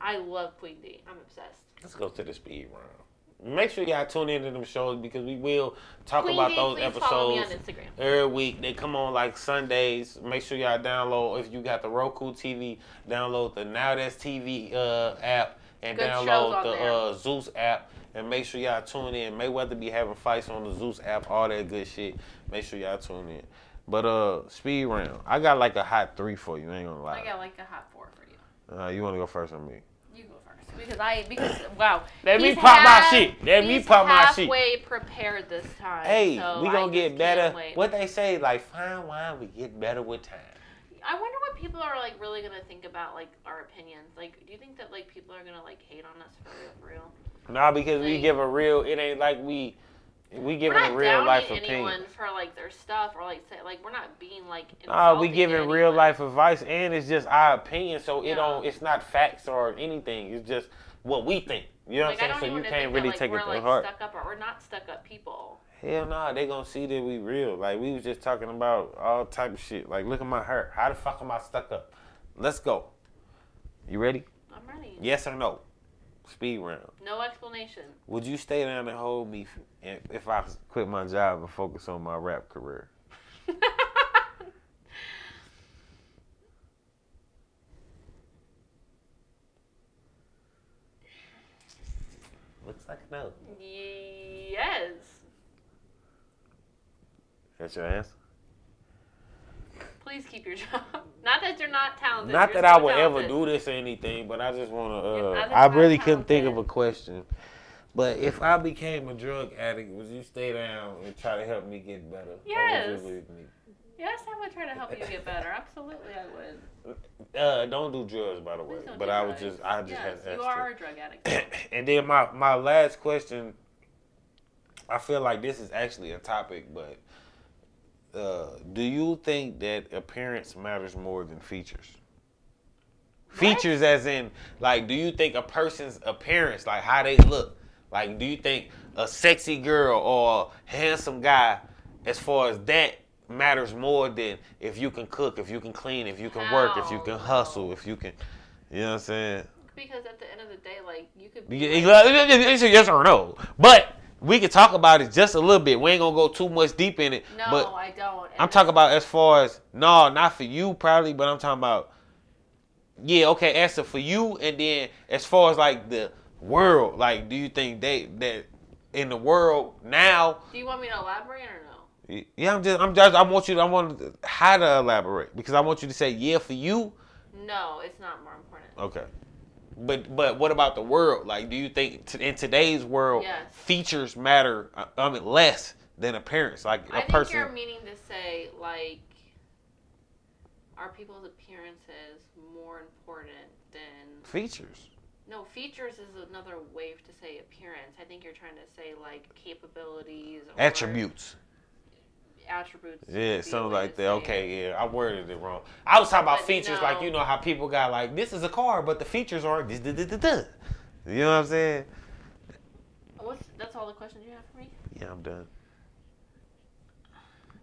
I love Queen D. I'm obsessed. Let's go to the speed round. Make sure y'all tune into them shows because we will talk Queen about D, those please follow me on episodes every week. They come on like Sundays. Make sure y'all download if you got the Roku TV, download the Now That's TV uh, app and Good download the uh, Zeus app. And make sure y'all tune in. Mayweather be having fights on the Zeus app, all that good shit. Make sure y'all tune in. But uh, speed round. I got like a hot three for you. I ain't gonna lie. I got like a hot four for you. Uh, you wanna go first on me? You go first because I because wow. Let me he's pop my shit. Let me pop my shit. Halfway prepared this time. Hey, so we gonna just get better. What they say, like fine wine, we get better with time. I wonder what people are like really gonna think about like our opinions. Like, do you think that like people are gonna like hate on us for real? For real? Nah, because we give a real. It ain't like we we giving a real life anyone opinion. for like their stuff or like say like we're not being like. Nah, we giving to real life advice, and it's just our opinion. So it don't. It's not facts or anything. It's just what we think. You know Like, what I'm saying? So you can't that, really like, take it to like, heart. Stuck up, or we're not stuck up people. Hell nah, they gonna see that we real. Like we was just talking about all type of shit. Like look at my hair. How the fuck am I stuck up? Let's go. You ready? I'm ready. Yes or no? Speed round. No explanation. Would you stay down and hold me if, if I quit my job and focus on my rap career? (laughs) Looks like no. yes. That's your answer. Please keep your (laughs) job. Not that you're not talented. Not you're that I so would ever do this or anything, but I just want to. Uh, I that really couldn't think of a question. But if I became a drug addict, would you stay down and try to help me get better? Or would you Yes. leave me? Yes, I would try to help you get better. Absolutely, I would. (laughs) Uh, don't do drugs, by the way. Don't But do I was just, I just yes, had to you are that. a drug addict. (clears throat) and then my my last question, I feel like this is actually a topic, but uh, do you think that appearance matters more than features? Features, as in, like, do you think a person's appearance, like how they look, like, do you think a sexy girl or a handsome guy, as far as that, matters more than if you can cook, if you can clean, if you can work, if you can hustle, if you can, you know what I'm saying? because at the end of the day, like you could. Be like, yes or no. But we can talk about it just a little bit. We ain't gonna go too much deep in it. no, but I don't. I'm talking about as far as no, not for you probably, but I'm talking about yeah, okay, answer for you, and then as far as like the world, like, do you think they that in the world now? Do you want me to elaborate or no? Yeah, I'm just, I'm just, I want you, to, I want to- how to elaborate because I want you to say yeah for you. No, it's not more important. Okay. But but what about the world? Like, do you think t- in today's world Yes. features matter? uh, I mean, less than appearance? Like a I think person. you're meaning to say like, are people's appearances more important than? features. No, features is another way to say appearance. I think you're trying to say like capabilities or Attributes. Attributes. Yeah, something like that. Okay, yeah, I worded it wrong. I was talking about But features, no. like you know how people got like this is a car, but the features are this. You know what I'm saying? What's that's all the questions you have for me? Yeah, I'm done.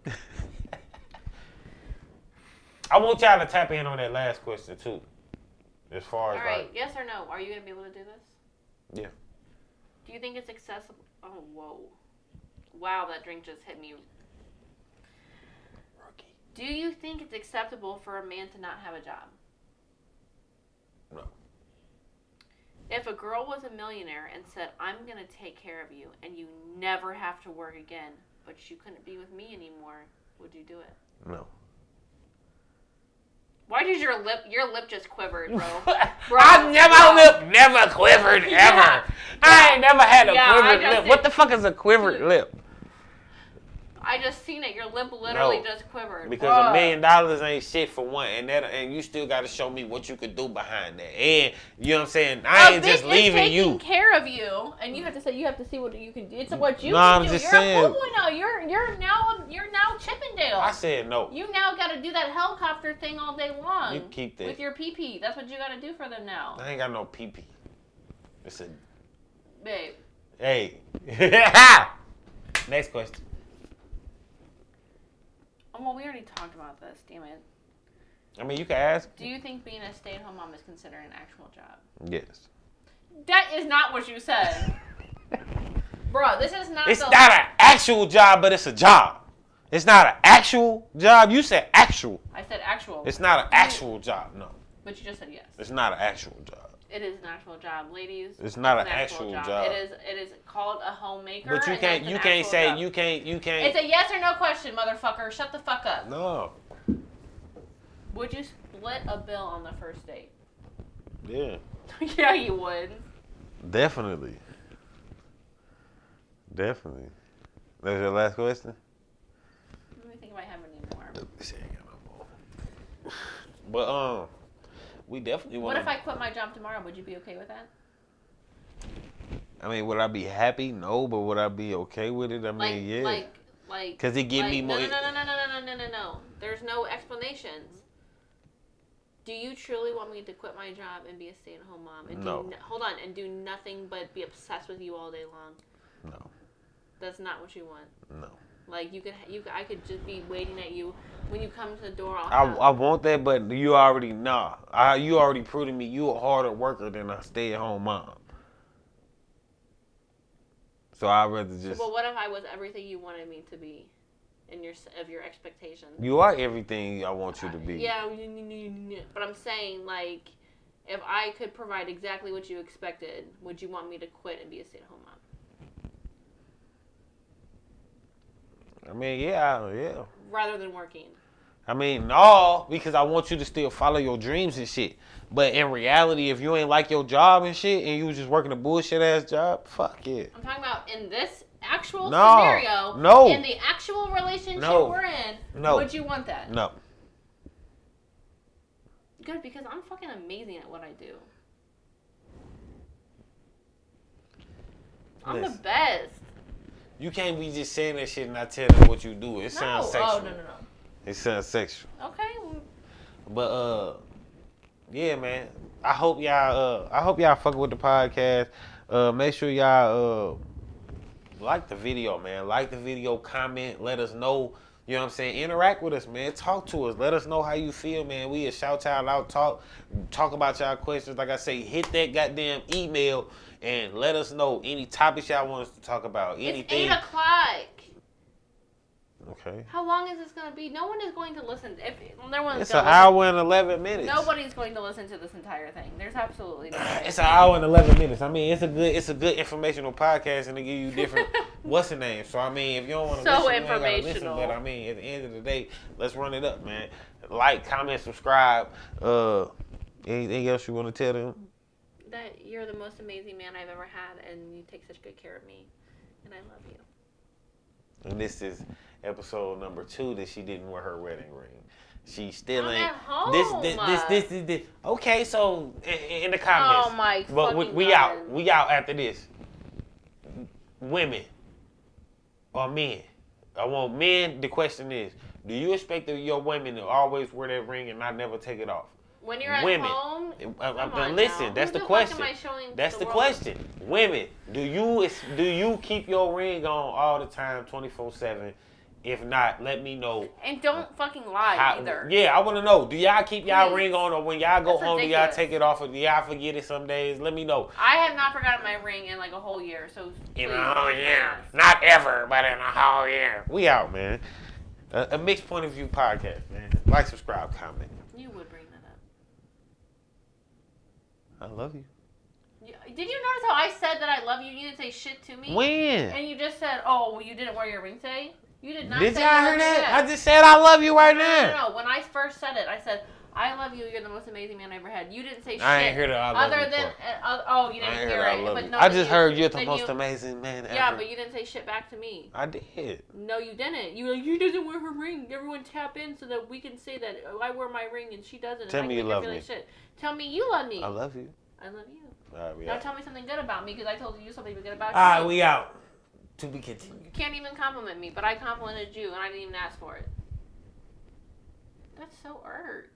(laughs) I want y'all to tap in on that last question too. As far as all right, like, yes or no? Are you gonna be able to do this? Yeah. Do you think it's accessible? Oh, whoa! Wow, that drink just hit me. Do you think it's acceptable for a man to not have a job? No. If a girl was a millionaire and said, "I'm gonna take care of you, and you never have to work again," but you couldn't be with me anymore, would you do it? no. Why did your lip? Your lip just quivered, bro. (laughs) Bro, I never bro. lip never quivered (laughs) ever. Yeah. I ain't never had a Yeah, quivered lip. What the fuck is a quivered lip? I just seen it. Your lip literally No, just quivered. Because Bruh. a million dollars ain't shit for one, and that and you still got to show me what you could do behind that. And you know what I'm saying? I A ain't just leaving taking you. care of you, and you have to say you have to see what you can do. It's what you No, can I'm do. just you're saying- a fool now. You're you're now um, you're now Chippendale. I said no. you now got to do that helicopter thing all day long. You keep that. with your pee pee. That's what you got to do for them now, I ain't got no pee pee. It's a babe. hey. (laughs) Next question. Oh, well, we already talked about this. Damn it. I mean, you can ask. Do you think being a stay at home mom is considered an actual job? Yes. That is not what you said, (laughs) bro. This is not. It's the, not an actual job, but it's a job. It's not an actual job. You said actual. I said actual. It's not an actual job. No, but you just said yes. it's not an actual job. It is an actual job, ladies. It's not an actual job. It is. It is called a homemaker. But you can't. You can't say. job. You can't. You can't. It's a yes or no question, motherfucker. Shut the fuck up. no. Would you split a bill on the first date? Yeah. (laughs) yeah, you would. Definitely. Definitely. That's your last question. Let me think if I have any more. She ain't got no more. (sighs) But um, we definitely want. What if I quit my job tomorrow? Would you be okay with that? I mean, would I be happy? No, but would I be okay with it? I mean, Like, yeah. like, like. Cause it give like, me more. No, no, no, no, no, no, no, no, no, no. There's no explanations. Do you truly want me to quit my job and be a stay-at-home mom and No. do no, hold on and do nothing but be obsessed with you all day long? No, That's not what you want. no. Like you could, you could, I could just be waiting at you when you come to the door. I, I want that, but you already nah. I, you already proved to me you a harder worker than a stay at home mom. So I'd rather just. But what if I was everything you wanted me to be, in your of your expectations? You are everything I want you to be. Yeah, but I'm saying like, if I could provide exactly what you expected, would you want me to quit and be a stay-at-home mom? I mean, yeah, yeah. rather than working. I mean, no, because I want you to still follow your dreams and shit. But in reality, if you ain't like your job and shit, and you was just working a bullshit ass job, fuck it. I'm talking about in this actual No, scenario. no. In the actual relationship No, we're in. no. Would you want that? No, Good, because I'm fucking amazing at what I do. I'm the best. You can't be just saying that shit and not telling them what you do. It No. sounds sexual. Oh no no no. It sounds sexual. Okay. But uh, yeah, man. I hope y'all uh, I hope y'all fuck with the podcast. Uh, make sure y'all uh, like the video, man. Like the video, comment, let us know. You know what I'm saying? Interact with us, man. Talk to us. Let us know how you feel, man. We a shout out, talk, talk about y'all questions. Like I say, hit that goddamn email and let us know any topics y'all want us to talk about. Anything. It's eight o'clock. Okay. How long is this gonna be? No one is going to listen. If no one's It's an hour and eleven minutes. Nobody's going to listen to this entire thing. There's absolutely no. It's an hour and eleven minutes. I mean, it's a good, it's a good informational podcast, and they give you different (laughs) what's the name. So I mean, if you don't want to So listen, you gotta listen. informational. But I mean, at the end of the day, let's run it up, man. Like, comment, subscribe. Uh, anything else you want to tell them? that you're the most amazing man I've ever had, and you take such good care of me, and I love you. And this is episode number two that she didn't wear her wedding ring. She still I'm ain't. This, this, this, this, this, this. Okay, so in, in the comments. Oh my But we, we out. We out after this. Women or men? I want men. The question is, do you expect your women to always wear that ring and not never take it off? When you're at Women. home, Uh, uh, listen, now. that's Who the question. am I showing That's the world? question. Women, do you do you keep your ring on all the time, twenty four seven? If not, let me know. And don't fucking lie How- either. yeah, I want to know. Do y'all keep y'all Please. ring on, or when y'all go That's home, do y'all take it off, or do y'all forget it some days? Let me know. I have not forgotten my ring in like a whole year, so In a whole year, not ever, but in a whole year. We out, man. A, a mixed point of view podcast, man. Like, subscribe, comment. You would bring that up. I love you. Did you notice how I said that I love you? You didn't say shit to me. When? And you just said, "Oh, well, you didn't wear your ring today." You did not. Did say y'all I hear that? I just said I love you right No, now. no, no. When I first said it, I said, "I love you. You're the most amazing man I ever had." You didn't say shit. I ain't heard it. I love other you than uh, uh, oh, you didn't hear heard I it. love but you. no, I just you- heard you're the most you- amazing man ever. Yeah, but you didn't say shit back to me. I did. No, you didn't. You were like, you doesn't wear her ring. Everyone tap in so that we can say that oh, I wear my ring and she doesn't. Tell me you love me. Like shit. Tell me you love me. I love you. I love you. All right, we Now out. tell me something good about me because I told you something good about All right, you. we out. To be continued. You can't even compliment me, but I complimented you and I didn't even ask for it. That's so irk.